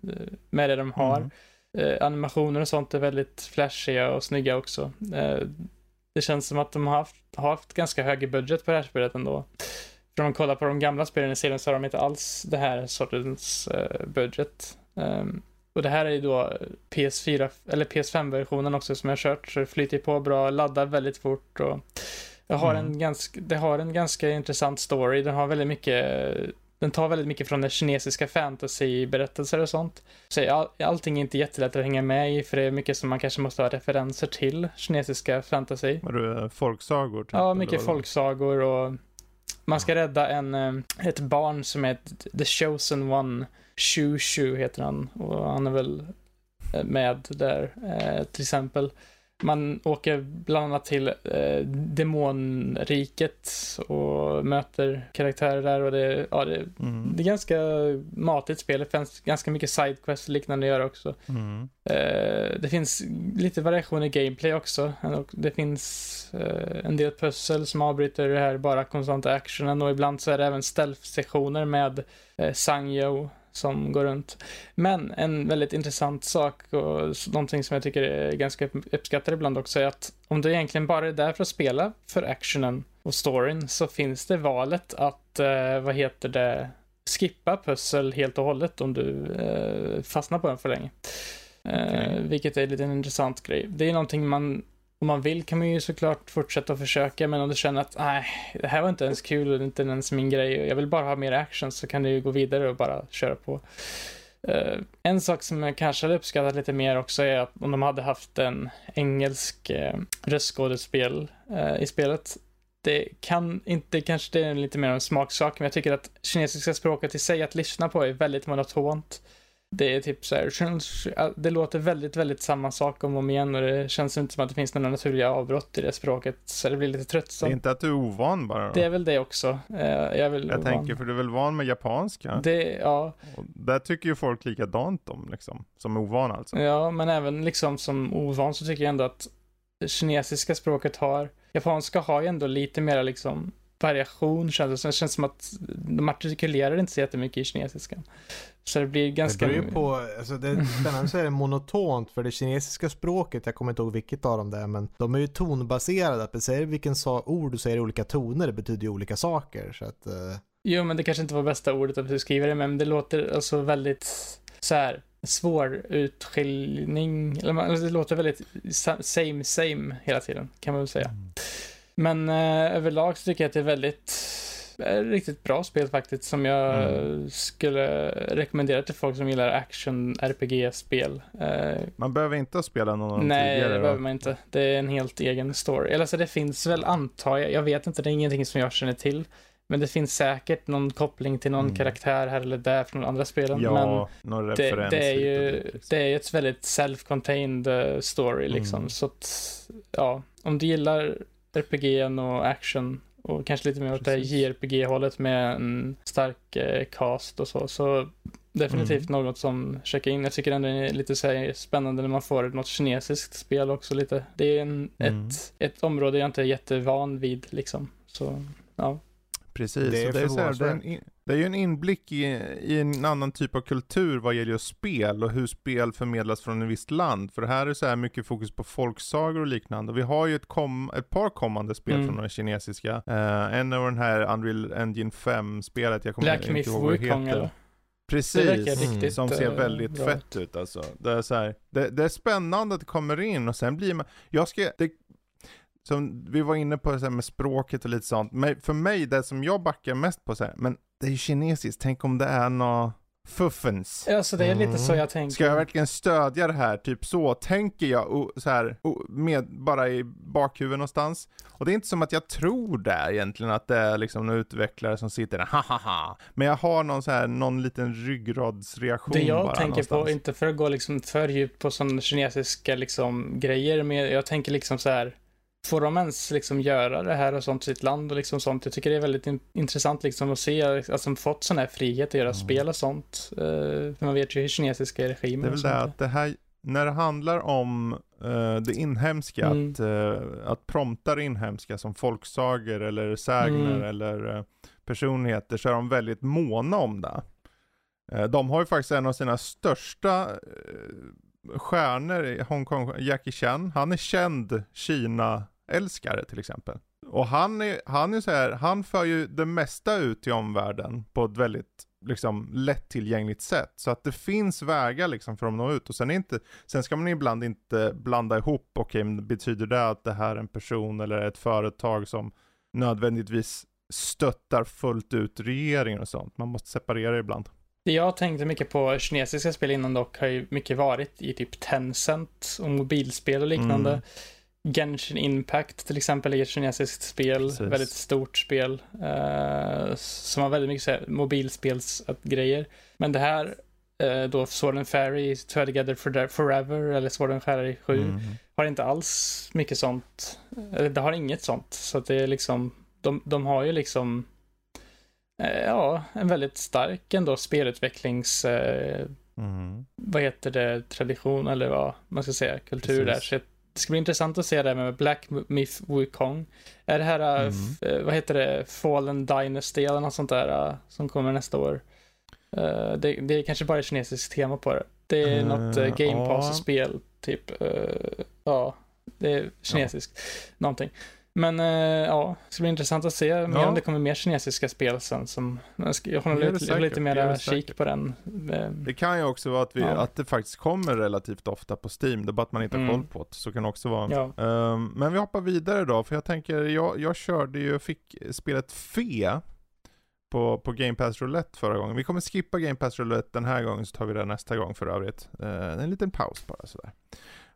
med det de har. Mm. Eh, animationer och sånt är väldigt flashiga och snygga också. Eh, det känns som att de har haft, har haft ganska hög budget på det här spelet ändå. För om man kollar på de gamla spelen i serien så har de inte alls det här sortens eh, budget. Ehm, och det här är ju då PS4, eller PS5-versionen också som jag kört, så det flyter på bra, laddar väldigt fort och jag har Mm. en ganska, det har en ganska intressant story. Den har väldigt mycket, den tar väldigt mycket från den kinesiska fantasy-berättelser och sånt. Så all, allting är inte jättelätt att hänga med i, för det är mycket som man kanske måste ha referenser till, kinesiska fantasy. Var det folksagor? Typ, Ja, mycket folksagor och man ska rädda en, eh, ett barn som är The Chosen One. Shu Shu heter han och han är väl eh, med där eh, till exempel. Man åker bland annat till eh, demonriket och möter karaktärer där och det, ja, det, Mm. det är ganska matigt spel. Det finns ganska mycket sidequests och liknande att göra också. Mm. Eh, det finns lite variation i gameplay också. Det finns eh, en del pussel som avbryter det här bara konstanta actionen och ibland så är det även stealth-sektioner med eh, Sangyo som går runt. Men en väldigt intressant sak och någonting som jag tycker är ganska upp- uppskattat ibland också är att om du egentligen bara är där för att spela för actionen och storyn så finns det valet att, eh, vad heter det, skippa pussel helt och hållet om du eh, fastnar på den för länge. Eh, Okej. vilket är lite en intressant grej. Det är någonting man, om man vill kan man ju såklart fortsätta att försöka, men om du känner att nej, det här var inte ens kul och det är inte ens min grej och jag vill bara ha mer action så kan du ju gå vidare och bara köra på. Uh, en sak som jag kanske hade uppskattat lite mer också är att om de hade haft en engelsk uh, röstskådespel uh, i spelet. Det kan inte, kanske det är lite mer en smaksak, men jag tycker att kinesiska språket i sig att lyssna på är väldigt monotont. Det är typ så här, det låter väldigt, väldigt samma sak om och om igen och det känns inte som att det finns några naturliga avbrott i det språket, så det blir lite Det är tröttsamt. inte att du är ovan bara då? Det är väl det också. Eh, Jag, är väl Jag ovan. tänker, för du är väl van med japanska? Det, ja, Och där tycker ju folk likadant om, liksom. Som är ovan alltså. ja, men även liksom som ovan så tycker jag ändå att kinesiska språket har, japanska har ju ändå lite mer liksom variation känns det som. Det känns som att de artikulerar inte så jättemycket i kinesiskan. Så det blir Det ganska... beror ju på, alltså det är spännande så är det monotont för det kinesiska språket, jag kommer inte ihåg vilket av dem det är, men de är ju tonbaserade. Att det säger vilken sa- ord du säger i olika toner, det betyder ju olika saker. Så att, eh, Jo, men det kanske inte var bästa ordet att beskriva det, men det låter alltså väldigt så här svår utskiljning, eller alltså det låter väldigt sa- same same hela tiden, kan man väl säga. Men eh, överlag så tycker jag att det är väldigt eh, riktigt bra spel faktiskt som jag Mm. skulle rekommendera till folk som gillar action RPG-spel. Eh, Man behöver inte spela någon nej, tidigare det då? behöver man inte. Det är en helt egen story. Eller så det finns väl, antar jag, jag vet inte, det är ingenting som jag känner till. Men det finns säkert någon koppling till någon Mm. karaktär här eller där från andra spelen. men Ja, någon det, referens det, är hit och ju, dit, liksom. det är ju ett väldigt self-contained eh, story liksom. Mm. Så att, ja, om du gillar RPG och action och kanske lite mer åt det. JRPG-hållet med en stark eh, cast och så, så definitivt något som checkar in. Jag tycker ändå det är lite så spännande när man får något kinesiskt spel också lite. Det är en, Mm. ett, ett område jag inte är jättevan vid liksom. Så, ja. Precis, Det är det är, så här, det, är en, det är ju en inblick i, i en annan typ av kultur vad gäller just spel och hur spel förmedlas från ett visst land. För det här är så här mycket fokus på folksagor och liknande. Vi har ju ett, kom, ett par kommande spel Mm. från de kinesiska. Uh, en av den här Unreal Engine 5-spelet, jag kommer Black inte Myth ihåg vad det heter. eller? Precis. Mm. Som ser eh, väldigt bra fett ut alltså. Det är, så här, det, det är spännande att det kommer in och sen blir man, jag ska, det, som vi var inne på så här med språket och lite sånt, men för mig det som jag backar mest på så här, men det är ju kinesiskt, tänk om det är något fuffens. Alltså det är lite så Mm. jag tänker. Ska jag verkligen stödja det här? Typ så tänker jag och, så här, och med, bara i bakhuvudet någonstans. Och det är inte som att jag tror det egentligen, att det är liksom någon utvecklare som sitter där, hahaha. Men jag har någon så här, någon liten ryggradsreaktion Det jag bara tänker på, någonstans. inte för att gå liksom för djupt på sådana kinesiska liksom grejer, men jag tänker liksom så här, får de ens liksom göra det här och sånt i sitt land och liksom sånt? Jag tycker det är väldigt in- intressant liksom att se att de fått sån här frihet att göra Mm. spel och sånt. Uh, man vet ju hur kinesiska regimer Det är väl det att det här, när det handlar om eh, det inhemska, Mm. att, uh, att prompta det inhemska som folksagor eller sägner Mm. eller uh, personligheter så är de väldigt måna om det. De har ju faktiskt en av sina största uh, stjärnor i Hongkong, Jackie Chan. Han är känd Kina-älskare till exempel. Och han är, han är så här, han för ju det mesta ut till omvärlden på ett väldigt liksom lättillgängligt sätt. Så att det finns vägar liksom för att nå ut. Och sen, är inte, sen ska man ibland inte blanda ihop, okej, men betyder det att det här är en person eller ett företag som nödvändigtvis stöttar fullt ut regeringen och sånt. Man måste separera ibland. Det jag tänkte mycket på kinesiska spel innan dock har ju mycket varit i typ Tencent och mobilspel och liknande. Mm. Genshin Impact till exempel är ett kinesiskt spel, Precis. väldigt stort spel. eh, som har väldigt mycket här, mobilspelsgrejer. Men det här, uh, då Sword and Fairy, Together for Forever eller Sword and Fairy 7 Mm. har inte alls mycket sånt. Det har inget sånt. Så att det är liksom, de, de har ju liksom, eh, ja, en väldigt stark ändå spelutvecklings, eh, Mm. vad heter det, tradition eller vad man ska säga, kultur Precis. där. Det ska bli intressant att se det med Black Myth Wukong. Är det här, eh, Mm. eh, vad heter det, Fallen Dynasty eller något sånt där eh, som kommer nästa år? Det, det är kanske bara ett kinesiskt tema på det. Det är Eh, något uh, Game ja. Pass-spel, typ. ja, det är kinesiskt. Någonting. Men eh, ja, det ska bli intressant att se mer Ja. om det kommer mer kinesiska spel sen. Som, jag håller lite, säkert, lite mer kik på den. Eh, Det kan ju också vara att, vi, Ja. att det faktiskt kommer relativt ofta på Steam, det är bara att man inte har Mm. koll på det. Så kan det också vara. Ja. Ehm, men vi hoppar vidare då, för jag tänker, jag, jag körde ju, fick spelet Fe på, på Game Pass Roulette förra gången. Vi kommer skippa Game Pass Roulette den här gången, så tar vi det nästa gång för övrigt. Uh, en liten paus bara sådär.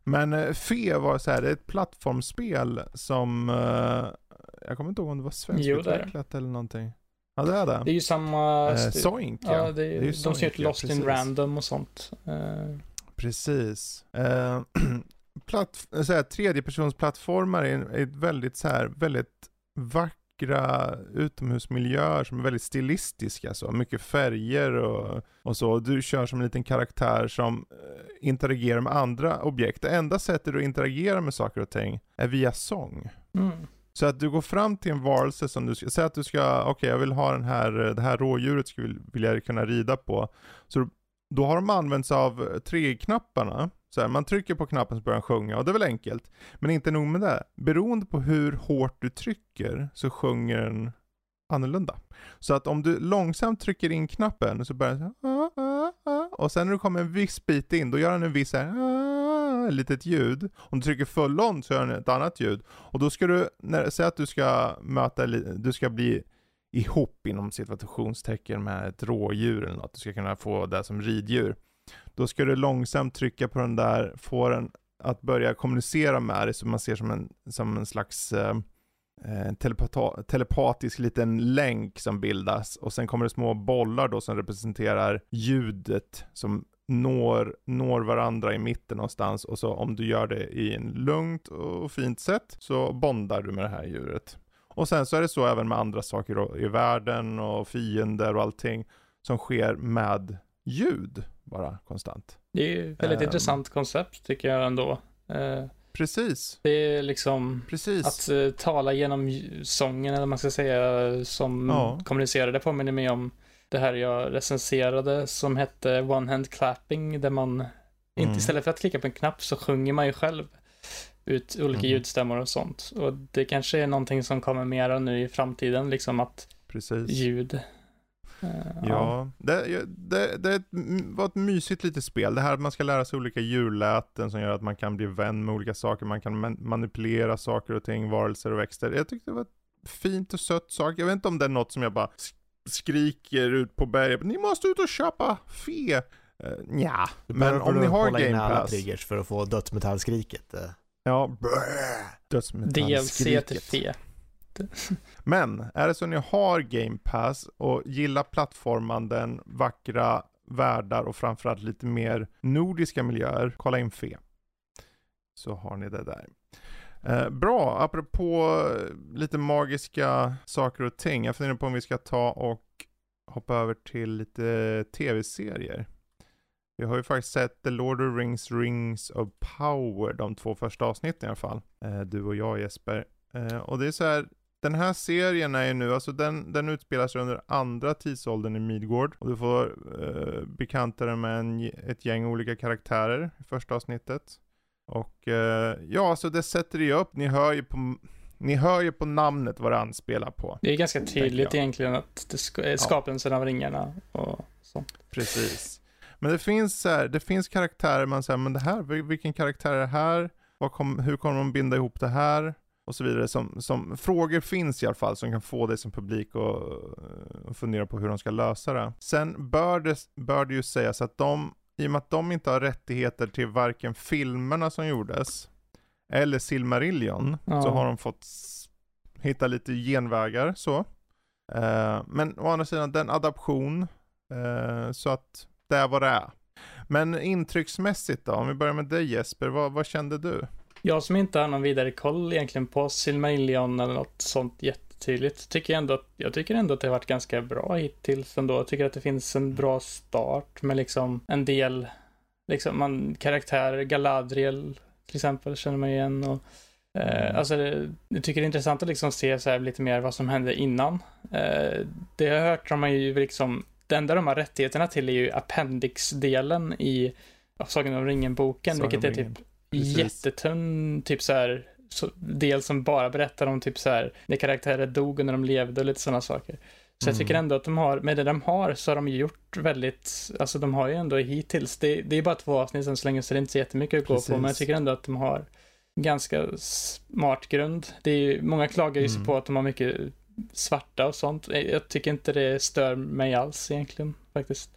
Men uh, Fe var så här, det är ett plattformsspel som, eh, jag kommer inte ihåg om det var det är det. svenskutvecklat eller någonting. Ja det är det. Det är ju samma... Eh, Zoink ja. Ja, det är, ju de som Zoink, gjort ja, Lost in precis. Random och sånt. Eh, Precis. Eh, [CLEARS THROAT] platt, så här, tredjepersonsplattformar är, är ett väldigt så här, väldigt vackra utomhusmiljöer som är väldigt stilistiska så. Mycket färger och, och så. Du kör som en liten karaktär som eh, interagerar med andra objekt. Det enda sättet att interagera med saker och ting är via sång. mm. Så att du går fram till en varelse som du ska, säg att du ska, okej jag vill ha den här, det här rådjuret skulle vill jag kunna rida på. Så då har de använt sig av tre-knapparna. Så här, man trycker på knappen så börjar den sjunga och det är väl enkelt. Men inte nog med det. Beroende på hur hårt du trycker så sjunger den annorlunda. Så att om du långsamt trycker in knappen så börjar den så här, ah, ah, ah", och sen när du kommer en viss bit in då gör den en viss så här, litet ljud. Om du trycker full on så gör den ett annat ljud. Och då ska du, när, säg att du ska möta, du ska bli ihop inom situationstecken med ett rådjur eller något. Du ska kunna få det som riddjur. Då ska du långsamt trycka på den där, få den att börja kommunicera med dig så man ser som en, som en slags eh, eh, telepata- telepatisk liten länk som bildas. Och sen kommer det små bollar då som representerar ljudet som når, når varandra i mitten någonstans. Och så om du gör det i en lugnt och fint sätt så bondar du med det här djuret. Och sen så är det så även med andra saker då, i världen och fiender och allting som sker med ljud bara konstant. Det är ett väldigt Ehm. intressant koncept tycker jag ändå. Eh, Precis, det är liksom precis. att eh, tala genom sången, eller vad man ska säga, som Ja. kommunicerar. Det påminner mig om det här jag recenserade som hette One Hand Clapping, där man Mm. inte istället för att klicka på en knapp så sjunger man ju själv ut olika Mm. ljudstämmor och sånt. Och det kanske är någonting som kommer mera nu i framtiden, liksom att precis. ljud. Eh, Ja, det, det, det är ett, var ett mysigt litet spel. Det här att man ska lära sig olika ljudläten som gör att man kan bli vän med olika saker. Man kan man- manipulera saker och ting, varelser och växter. Jag tyckte det var ett fint och sött sak. Jag vet inte om det är något som jag bara sk- skriker ut på berget. Ni måste ut och köpa fe. Uh, nja, men om ni har Game alla Pass. triggers för att få dödsmetallskriket. eh. Ja, DLC till dödsmetallskriket. fe. [LAUGHS] Men, är det så att ni har Game Pass och gillar plattformanden, vackra världar och framförallt lite mer nordiska miljöer, kolla in Fe. Så har ni det där. Eh, bra, apropå lite magiska saker och ting. Jag funderar på om vi ska ta och hoppa över till lite tv-serier. Vi har ju faktiskt sett The Lord of the Rings Rings of Power, de två första avsnitten i alla fall. Eh, du och jag Jesper. Eh, och det är så här, den här serien är ju nu, alltså den, den utspelar sig under andra tidsåldern i Midgård. Och du får eh, bekanta dig med en, ett gäng olika karaktärer i första avsnittet. Och eh, ja, alltså det sätter ju upp, ni hör ju på, ni hör ju på namnet vad det anspelar på. Det är ganska tydligt egentligen att det är skapelsen av ringarna och sånt. Precis. Men det finns här, det finns karaktärer man säger, men det här, vil- vilken karaktär är det här? Kom, hur kommer de binda ihop det här? Och så vidare. Som, som, frågor finns i alla fall som kan få dig som publik att att fundera på hur de ska lösa det. Sen bör det, bör det ju sägas att de, i och med att de inte har rättigheter till varken filmerna som gjordes eller Silmarillion, Ja. så har de fått hitta lite genvägar så. Eh, men å andra sidan, den adaption, eh, så att det är vad det är. Men intrycksmässigt då, om vi börjar med dig Jesper, vad, vad kände du? Jag som inte har någon vidare koll egentligen på Silmarillion eller något sånt jättetydligt, tycker jag ändå att, jag tycker ändå att det har varit ganska bra hittills ändå. Jag tycker att det finns en bra start med liksom en del, liksom man, karaktärer, Galadriel till exempel känner man igen och Eh, alltså, det, jag tycker det är intressant att liksom se så här lite mer vad som hände innan. Eh, det jag har hört, de har ju liksom, det enda de har rättigheterna till är ju appendix-delen i Sagan om ringen-boken, vilket är typ Precis. jättetunn, typ så här, del som bara berättar om typ så här, när karaktärer dog och när de levde och lite sådana saker. Så jag Mm. tycker ändå att de har, med det de har så har de gjort väldigt, alltså de har ju ändå hittills, det, det är bara två avsnitt än så länge så det är inte så jättemycket att gå på, men jag Precis. tycker ändå att de har ganska smart grund. Det är ju, många klagar ju sig Mm. på att de har mycket svarta och sånt. Jag jag tycker inte det stör mig alls egentligen, faktiskt.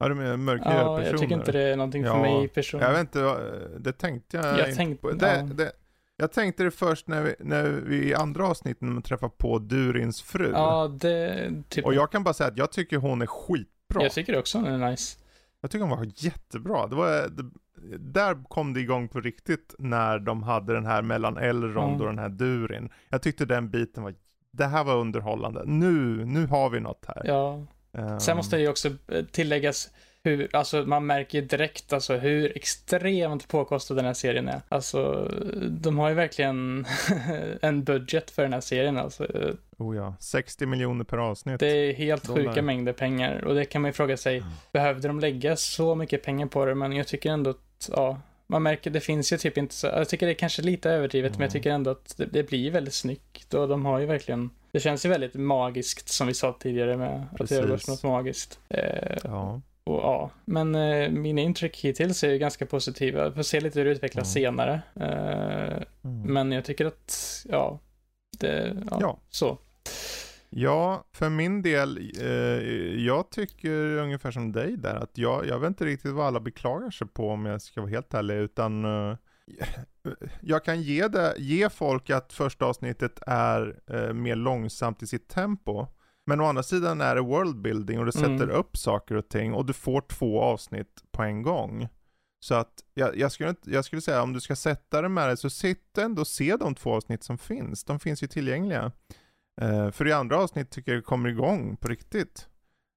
Ja, du menar mörkhyade Ja, personer? jag tycker inte det är någonting för Ja, mig personligen. Jag vet inte, det tänkte jag, Jag inte tänkte- på. Det, ja. det, jag tänkte det först när vi, när vi i andra avsnitten träffar på Durins fru. Ja, det, typ, Och jag kan bara säga att jag tycker hon är skitbra. jag tycker också den är nice. Jag tycker hon var jättebra. Det var, det, där kom det igång på riktigt när de hade den här mellan Elrond Mm. och den här Durin. Jag tyckte den biten var, det här var underhållande. Nu, nu har vi något här. Ja. Ehm, Sen måste det ju också eh, tilläggas hur, alltså man märker ju direkt alltså hur extremt påkostad den här serien är. Alltså, de har ju verkligen [LAUGHS] en budget för den här serien alltså. Oh ja, 60 miljoner per avsnitt. Det är helt Dollar. sjuka mängder pengar och det kan man ju fråga sig, behövde de lägga så mycket pengar på det? Men jag tycker ändå att, ja, man märker, det finns ju typ inte så, jag tycker det är kanske lite överdrivet, men jag Mm. tycker ändå att det, det blir väldigt snyggt och de har ju verkligen, det känns ju väldigt magiskt som vi sa tidigare med att det Precis. görs något magiskt. Eh, Ja. och ja, men eh, mina intryck hittills är ju ganska positiva. Jag får se lite hur det utvecklas Mm. senare. Eh, Mm. men jag tycker att, ja, det, ja, Ja. så. Ja, för min del, eh, jag tycker ungefär som dig där, att jag, jag vet inte riktigt vad alla beklagar sig på om jag ska vara helt ärlig, utan eh, jag kan ge, det, ge folk att första avsnittet är eh, mer långsamt i sitt tempo. Men å andra sidan är det worldbuilding och det Mm. sätter upp saker och ting och du får två avsnitt på en gång. Så att jag, jag, skulle, jag skulle säga om du ska sätta det med det så sitt ändå och se de två avsnitt som finns. De finns ju tillgängliga. Eh, för i andra avsnitt tycker jag det kommer igång på riktigt.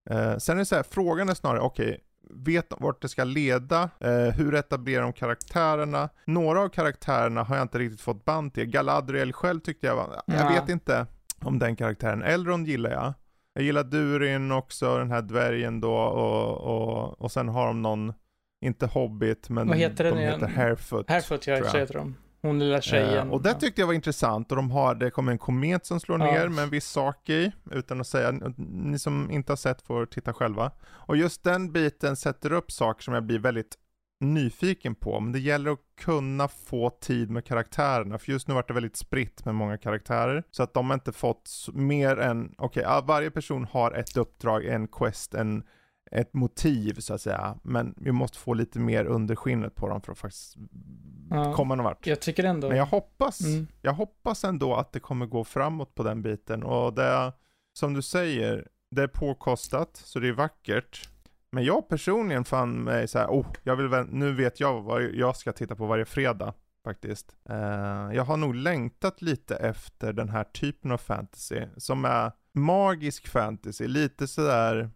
Eh, sen är det så här, frågan är snarare, okej, vet de vart det ska leda? Eh, hur etablerar de karaktärerna? Några av karaktärerna har jag inte riktigt fått band till. Galadriel själv tyckte jag var, jag Ja. vet inte om den karaktären. Elrond gillar jag. Jag gillar Durin också, den här dvärgen då, och, och, och sen har de någon, inte Hobbit, men Vad heter den de igen? heter Harefoot. Harefoot, ja, så jag. heter de. Hon lilla tjejen. Eh, och det tyckte jag var intressant och de har, det kommer en komet som slår Ja. ner med en viss sak i, utan att säga, ni som inte har sett får titta själva. Och just den biten sätter upp saker som jag blir väldigt nyfiken på, men det gäller att kunna få tid med karaktärerna, för just nu vart det väldigt spritt med många karaktärer, så att de har inte fått mer än, okej, ja, varje person har ett uppdrag, en quest, en ett motiv så att säga, men vi måste få lite mer under skinnet på dem för att faktiskt Ja. komma någon vart. Jag tycker ändå... Men jag hoppas, Mm. jag hoppas ändå att det kommer gå framåt på den biten och det, som du säger, det är påkostat så det är vackert. Men jag personligen fann mig så här, oh, jag vill, nu vet jag vad jag ska titta på varje fredag faktiskt. Eh, jag har nog längtat lite efter den här typen av fantasy som är magisk fantasy, lite sådär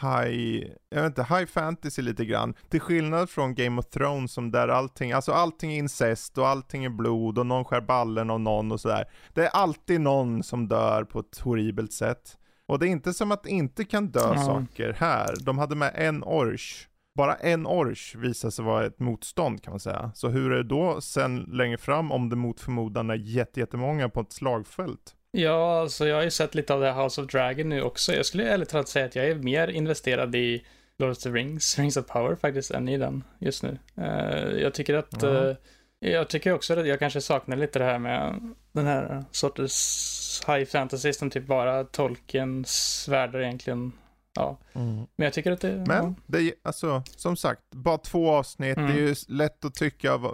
high, jag vet inte, high fantasy lite grann. Till skillnad från Game of Thrones som där allting, alltså allting är incest och allting är blod och någon skär ballen av någon och sådär. Det är alltid någon som dör på ett horribelt sätt. Och det är inte som att det inte kan dö Ja. saker här. De hade med en orch. Bara en orch visar sig vara ett motstånd kan man säga. Så hur är det då sen längre fram om det mot förmodan är jätte- jättemånga på ett slagfält? Ja, alltså jag har ju sett lite av det House of Dragon nu också. Jag skulle ärligt talat säga att jag är mer investerad i Lord of the Rings, [LAUGHS] Rings of Power faktiskt, än i den just nu. Eh, jag tycker att, Ja. eh, jag tycker också att jag kanske saknar lite det här med den här sortens high fantasy som typ bara Tolkiens världar egentligen. Ja, men jag tycker att det, Men, ja. det alltså, som sagt, bara två avsnitt. Mm. Det är ju lätt att tycka av,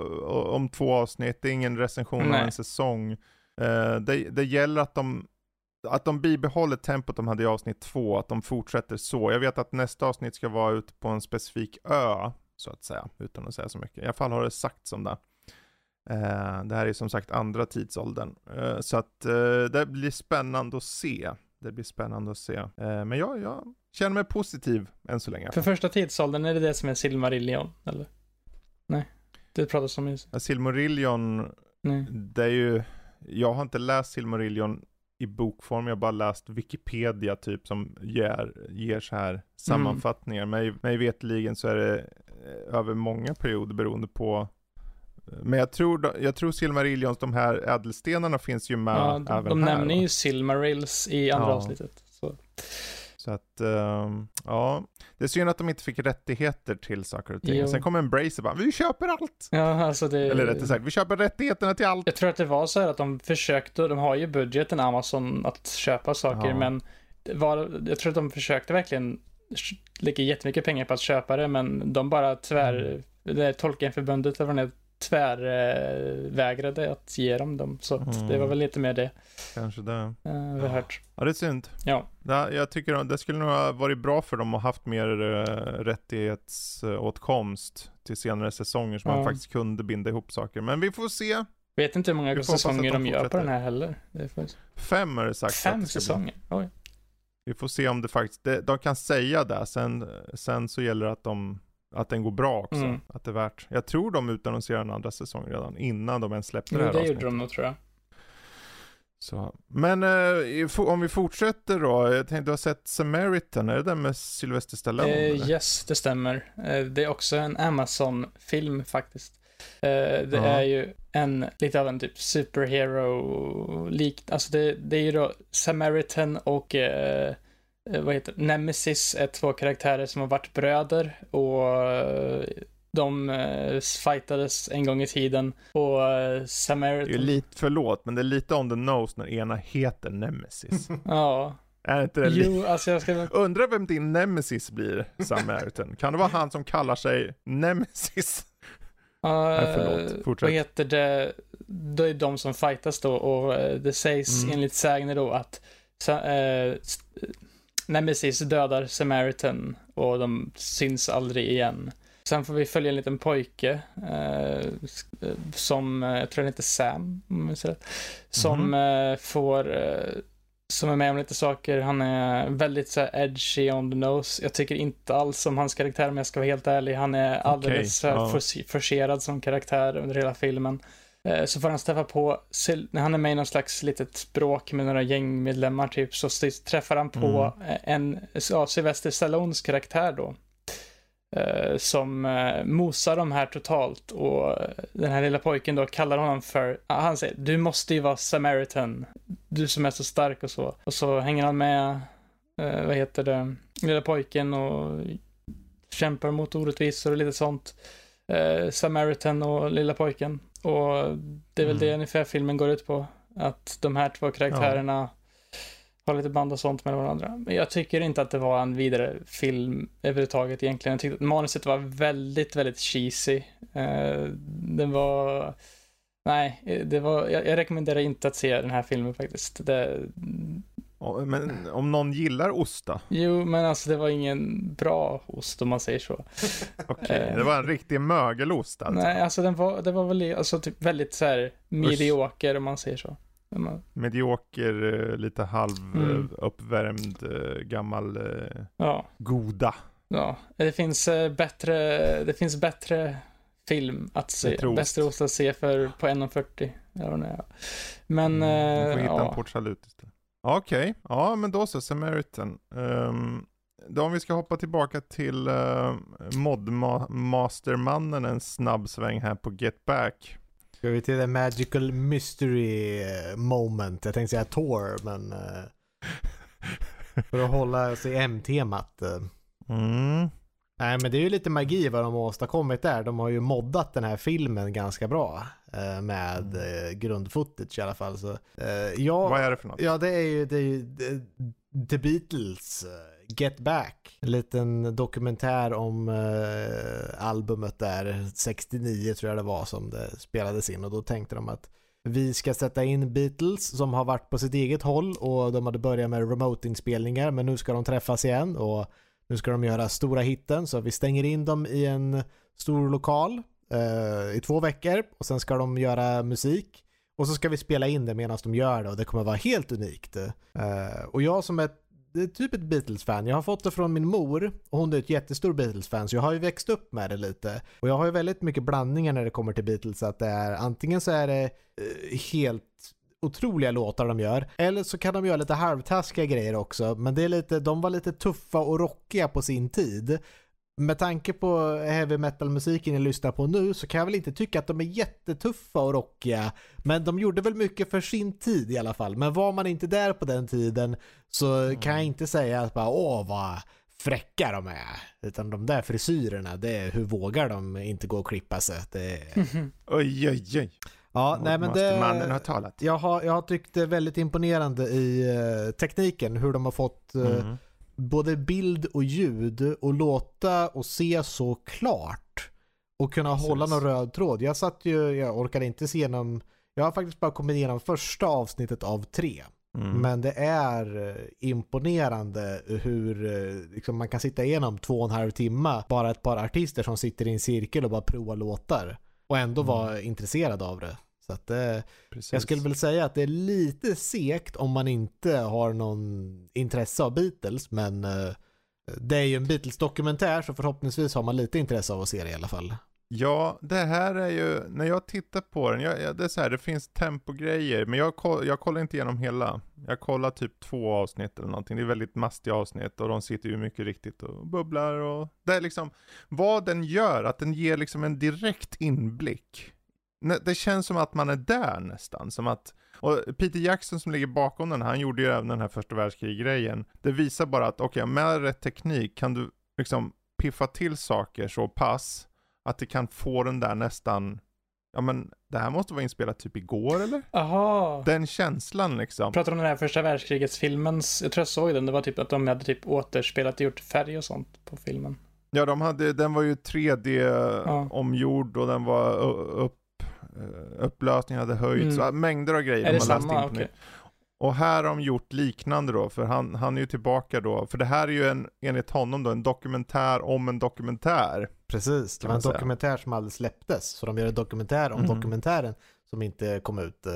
om två avsnitt. Det är ingen recension av Nej. en säsong. Eh, det, det gäller att de, att de bibehåller tempot de hade i avsnitt två, att de fortsätter så. Jag vet att nästa avsnitt ska vara ute på en specifik ö, så att säga, utan att säga så mycket. I alla fall har det sagts om det. Eh, det här är som sagt andra tidsåldern. Eh, så att eh, det blir spännande att se. Det blir spännande att se. Men jag, jag känner mig positiv än så länge. För första tidsåldern, är det det som är Silmarillion, eller? Nej, det pratas om i... Ja, Silmarillion, Nej. det är ju, jag har inte läst Silmarillion i bokform, jag har bara läst Wikipedia typ som ger, ger så här sammanfattningar. Mig, mig vetligen så är det eh, över många perioder beroende på men jag tror, jag tror Silmarillions, de här ädelstenarna finns ju med Ja, de, även de här. nämner va? ju Silmarils i andra Ja. avsnittet. Så. Så att, ehm, ja. Det är synd att de inte fick rättigheter till saker och ting. Jo. Sen kommer Embracer bara, vi köper allt! Ja, alltså det... Eller rättare sagt, vi köper rättigheterna till allt! Jag tror att det var så här att de försökte, de har ju budgeten Amazon att köpa saker, Ja. men var, jag tror att de försökte verkligen lägga jättemycket pengar på att köpa det, men de bara tvär, Mm. det är Tolkienförbundet eller vad det är, tvärvägrade att ge dem dem. Så Mm. det var väl lite mer det Kanske det. uh, vi har hört. Ja, det är synd. Ja, Ja, jag tycker att det skulle nog ha varit bra för dem att haft mer uh, rättighetsåtkomst till senare säsonger så man Ja. faktiskt kunde binda ihop saker. Men vi får se. vet inte hur många säsonger de de gör på den här heller. Får... Fem är det sagt. Fem det ska bli. säsonger? Oj. Vi får se om det faktiskt, det, de kan säga det. Sen, sen så gäller det att, de, att den går bra också. Mm. Att det är värt. Jag tror de utannonserade en andra säsong redan innan de ens släppte det Jo, här det gjorde avsnittet. de nog tror jag. Så. Men eh, om vi fortsätter då. Jag tänkte, du har sett Samaritan, är det den med Sylvester Stallone? Eh, yes, det stämmer. Eh, det är också en Amazon-film faktiskt. Eh, det Ja. är ju en, lite av en typ superhero-lik, alltså det, det är ju då Samaritan och eh, vad heter det? Nemesis är två karaktärer som har varit bröder och eh, de eh, fightades en gång i tiden och eh, Det är ju Samaritan, lite, förlåt, men det är lite on the nose när ena heter Nemesis. [LAUGHS] ja, är inte det jo, alltså jag ska Undrar vem din Nemesis blir, Samaritan. kan det vara han som kallar sig Nemesis? Nej, förlåt. Uh, Fortsätt. vad heter det? Det är de som fightas då och eh, det sägs Mm. enligt sägner då att sa, eh, Nemesis dödar Samaritan och de syns aldrig igen. Sen får vi följa en liten pojke eh, eh, som, eh, jag tror han heter Sam, om jag minns rätt, som Mhm. eh, får eh, som är med om lite saker. Han är väldigt så här, edgy on the nose. Jag tycker inte alls om hans karaktär om jag ska vara helt ärlig. Han är alldeles okay, ja. force- forcerad som karaktär under hela filmen. Eh, Så får han träffa på, när han är med i någon slags litet bråk med några gängmedlemmar typ, så träffar han på Mm. eh, en, ja, Sylvester Stallones karaktär då. eh, Som mosar de här totalt och den här lilla pojken då kallar honom för, han säger du måste ju vara Samaritan, du som är så stark och så. Och så hänger han med, vad heter det, lilla pojken och kämpar mot orättvisor och lite sånt. Samaritan och lilla pojken. Och det är väl Mm. det ungefär filmen går ut på. Att de här två karaktärerna har lite band och sånt med varandra. Men jag tycker inte att det var en vidare film överhuvudtaget egentligen. Jag tyckte att manuset var väldigt, väldigt cheesy. Eh, den var... Nej, det var, jag, jag rekommenderar inte att se den här filmen faktiskt. Det, Ja, Men om någon gillar ost då? jo, men alltså det var ingen bra ost om man säger så. [LAUGHS] Okej, Eh. det var en riktig mögelost alltså. Nej, alltså den var, det var väl alltså typ väldigt så här medioker om man säger så. Man- Medioker, eh, lite halv Mm. eh, uppvärmd, eh, gammal Ja, goda. ja. Det finns bättre, det finns bättre film att se, Bättre ost. att se för på 1,40. Ja, nej, ja. Men, Mm, du får hitta ja. en Port Salut istället. Okej, ja men då så, Samaritan. Um, då om vi ska hoppa tillbaka till uh, modmastermannen en snabb sväng här på Get Back. Ska vi till the magical mystery eh, moment? Jag tänkte säga Tor, men eh, [LAUGHS] för att hålla i M-temat. eh. Mm. Nej men det är ju lite magi vad de har åstadkommit där. De har ju moddat den här filmen ganska bra. eh, Med eh, grundfootage i alla fall. Så, eh, jag, Vad är det för något? Ja, det är ju, det är ju The- Beatles, Get Back. En liten dokumentär om albumet där, 69 tror jag det var som det spelades in och då tänkte de att vi ska sätta in Beatles som har varit på sitt eget håll och de hade börjat med remote-inspelningar men nu ska de träffas igen och nu ska de göra stora hitten så vi stänger in dem i en stor lokal eh, i två veckor och sen ska de göra musik och så ska vi spela in det medan de gör det och det kommer vara helt unikt. Eh, och jag som är är typ ett Beatles-fan, jag har fått det från min mor och hon är ett jättestor Beatles-fan så jag har ju växt upp med det lite. Och jag har ju väldigt mycket blandningar när det kommer till Beatles att det är antingen så är det eh, helt otroliga låtar de gör. Eller så kan de göra lite halvtaskiga grejer också. Men det är lite, de var lite tuffa och rockiga på sin tid. Med tanke på heavy metal-musiken jag lyssnar på nu så kan jag väl inte tycka att de är jättetuffa och rockiga. Men de gjorde väl mycket för sin tid i alla fall. Men var man inte där på den tiden så kan jag inte säga att bara åh vad fräcka de är. Utan de där frisyrerna, det är hur vågar de inte gå och klippa sig? Det är... [LAUGHS] Oj, oj, oj. Ja, nej men Mastermannen har det... talat. Jag har, jag har tyckt det är väldigt imponerande i eh, tekniken, hur de har fått eh, Mm. både bild och ljud och låta och se så klart. Och kunna Precis. hålla någon röd tråd. Jag satt ju, jag orkade inte se igenom, jag har faktiskt bara kommit igenom första avsnittet av tre. Mm. Men det är eh, imponerande hur eh, liksom man kan sitta igenom två och en halv timme, bara ett par artister som sitter i en cirkel och bara provar låtar. Och ändå Mm. vara intresserad av det. Så att det, Precis. jag skulle väl säga att det är lite segt om man inte har någon intresse av Beatles, men eh, det är ju en Beatles-dokumentär så förhoppningsvis har man lite intresse av att se det i alla fall. Ja, det här är ju, när jag tittar på den, jag, det är så här, det finns tempogrejer, men jag, koll- jag kollar inte igenom hela. Jag kollar typ två avsnitt eller någonting, det är väldigt mastiga avsnitt och de sitter ju mycket riktigt och bubblar och det är liksom, vad den gör, att den ger liksom en direkt inblick. Det känns som att man är där nästan, som att och Peter Jackson som ligger bakom den, han gjorde ju även den här första världskrig-grejen. Det visar bara att, okej, med rätt teknik kan du liksom piffa till saker så pass att det kan få den där nästan, ja men det här måste vara inspelat typ igår eller? Aha. Den känslan liksom. Pratar om den här första världskrigets filmens, jag tror jag såg den, det var typ att de hade typ återspelat och gjort färg och sånt på filmen. Ja, de hade, den var ju 3D Ja. och den var upp, upplösningen hade höjts, Mm. så mängder av grejer Är det de har läst samma? in på Okej. nytt. Och här har de gjort liknande då, för han, han är ju tillbaka då, för det här är ju en, enligt honom då, en dokumentär om en dokumentär. Precis, det var man en säga. dokumentär som aldrig släpptes. Så de gör en dokumentär om Mhm. dokumentären som inte kom ut. eh.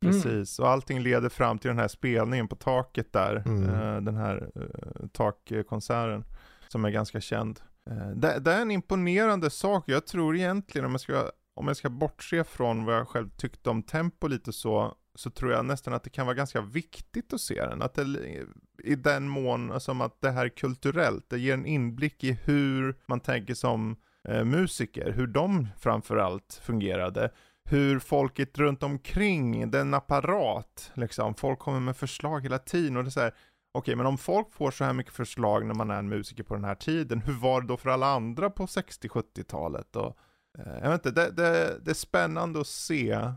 Precis, och allting leder fram till den här spelningen på taket där. Mm. eh, den här takkonserten som är ganska känd. Eh, det, det är en imponerande sak. Jag tror egentligen om jag ska, om jag ska bortse från vad jag själv tyckte om tempo lite så, så tror jag nästan att det kan vara ganska viktigt att se den. Att det, I den mån alltså, som att det här är kulturellt, det ger en inblick i hur man tänker som eh, musiker, hur de framförallt fungerade hur folket runt omkring, den apparat, liksom, folk kommer med förslag hela tiden och det är så här, okej men om folk får så här mycket förslag när man är en musiker på den här tiden, hur var det då för alla andra på 60-70-talet? Och, jag vet inte, det, det, det, är spännande att se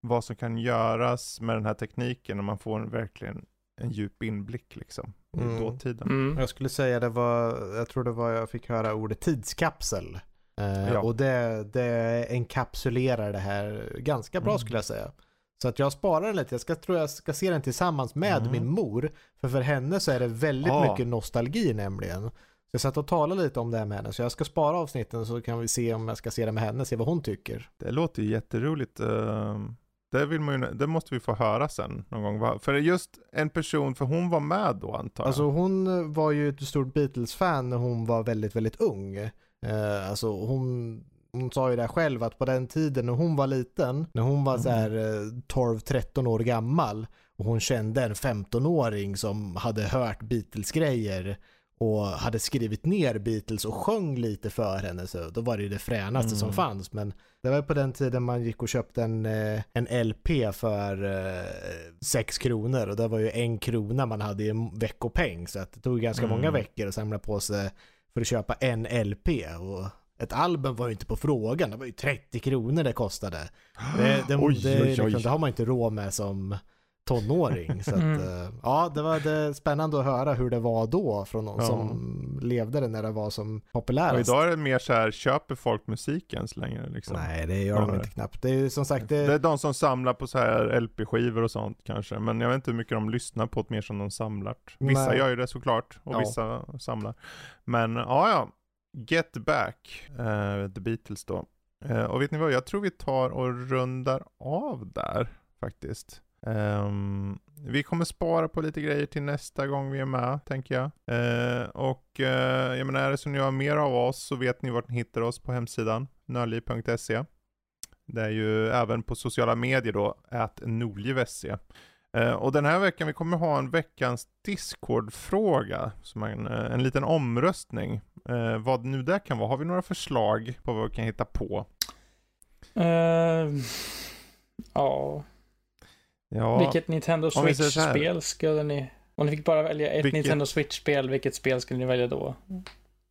vad som kan göras med den här tekniken när man får en, verkligen en djup inblick liksom i mm. dåtiden. Mm. Jag skulle säga det var, jag tror det var jag fick höra ordet tidskapsel. Uh, ja. Och det, det enkapsulerar det här ganska bra mm. skulle jag säga. Så att jag sparar den lite. Jag ska, tror jag ska se den tillsammans med mm. min mor. För för henne så är det väldigt ah. mycket nostalgi nämligen. Så jag satt och talade lite om det här med henne. Så jag ska spara avsnitten så kan vi se om jag ska se det med henne. Se vad hon tycker. Det låter ju jätteroligt. Ehm, det, vill man ju, det måste vi få höra sen någon gång. För just en person, för hon var med då antar jag. Alltså hon var ju ett stort Beatles-fan när hon var väldigt, väldigt ung. Eh, alltså hon, hon sa ju det själv att på den tiden när hon var liten, när hon var så här 12-13 eh, år gammal och hon kände en 15-åring som hade hört Beatles-grejer och hade skrivit ner Beatles och sjöng lite för henne så då var det ju det fränaste mm. som fanns men det var på den tiden man gick och köpte en, eh, en LP för eh, 6 kronor och det var ju en krona man hade i en veckopeng så att det tog ganska mm. många veckor att samla på sig för att köpa en LP och ett album var ju inte på frågan, det var ju 30 kronor det kostade. Det, det, [GASPS] oj, det, oj, oj. Det har man inte råd med som tonåring. Så att, mm. Eh, ja, det var det spännande att höra hur det var då från någon ja. som levde det när det var som populärast. Och idag är det mer så här, köper folk musik ens längre liksom? Nej, det gör de inte knappt. Det är som sagt det... det är de som samlar på så här LP-skivor och sånt kanske, men jag vet inte hur mycket de lyssnar på det mer som de samlar. Vissa Nej. gör ju det såklart, och ja. vissa samlar. Men ja, ja. Get Back, uh, The Beatles då. Uh, och vet ni vad, jag tror vi tar och rundar av där faktiskt. Um, vi kommer spara på lite grejer till nästa gång vi är med, tänker jag. Uh, och uh, jag menar, är det så ni har mer av oss så vet ni vart ni hittar oss på hemsidan, nörli.se. Det är ju även på sociala medier då, att noljiv.se. Uh, eh, och den här veckan, vi kommer ha en veckans Discord-fråga, som en, en liten omröstning. Uh, vad nu det kan vara. Har vi några förslag på vad vi kan hitta på? Ehm, ja. Ja, Vilket Nintendo Switch-spel skulle ni... Om ni fick bara välja ett vilket... Nintendo Switch-spel, vilket spel skulle ni välja då?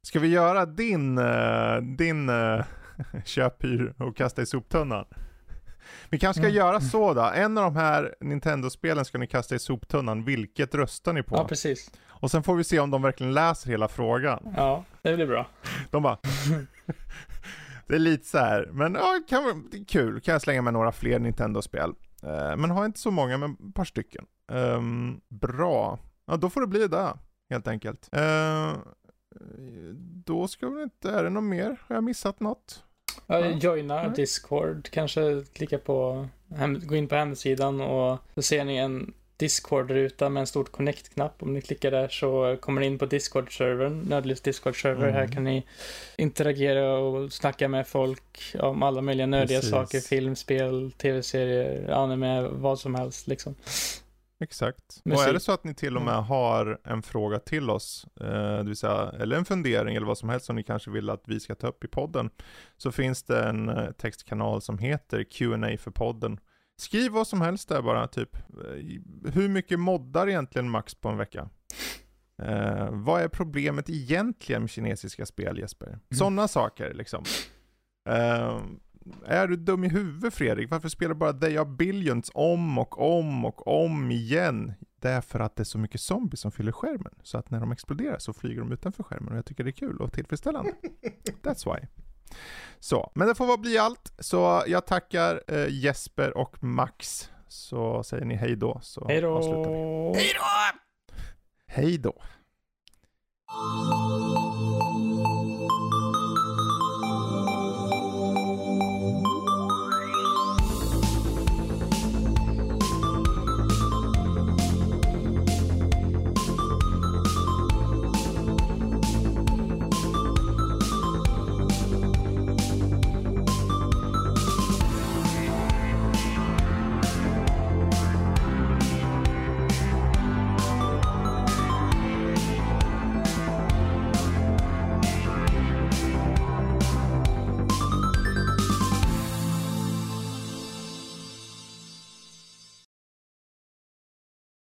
Ska vi göra din, uh, din uh, [LAUGHS] köphyr och kasta i soptunnan? Vi kanske ska mm. göra så då. En av de här Nintendo-spelen ska ni kasta i soptunnan. Vilket röstar ni på? Ja, precis. Och sen får vi se om de verkligen läser hela frågan. Ja, det blir bra. [LAUGHS] De bara... [LAUGHS] det är lite så här, men ja, kan, det är kul. Kan jag slänga med några fler Nintendo-spel. Uh, men har inte så många, men ett par stycken. Um, bra. Ja, då får det bli det, helt enkelt. Uh, då ska vi inte, är det något mer? Har jag missat något? Ja, joina ja. Discord, kanske klicka på, gå in på hemsidan och så ser ni en Discord-ruta med en stor connect-knapp. Om ni klickar där så kommer ni in på Discord-servern, Nödlivs Discord-server. Mm. Här kan ni interagera och snacka med folk om alla möjliga nördiga Precis. saker. Film, spel, tv-serier, anime, vad som helst liksom. Exakt. Musik. Och är det så att ni till och med mm. har en fråga till oss, eh, det vill säga, eller en fundering eller vad som helst som ni kanske vill att vi ska ta upp i podden, så finns det en eh, textkanal som heter Q&A för podden. Skriv vad som helst där bara, typ. Eh, hur mycket moddar egentligen Max på en vecka? Eh, vad är problemet egentligen med kinesiska spel Jesper? Mm. Sådana saker liksom. Eh, är du dum i huvudet Fredrik? Varför spelar du bara They Are Billions om och om och om igen? Det är för att det är så mycket zombies som fyller skärmen. Så att när de exploderar så flyger de utanför skärmen och jag tycker det är kul och tillfredsställande. [LAUGHS] That's why. Så, men det får vara bli allt. Så jag tackar eh, Jesper och Max. Så säger ni hej då. Så hej då! Hej då! Hej då!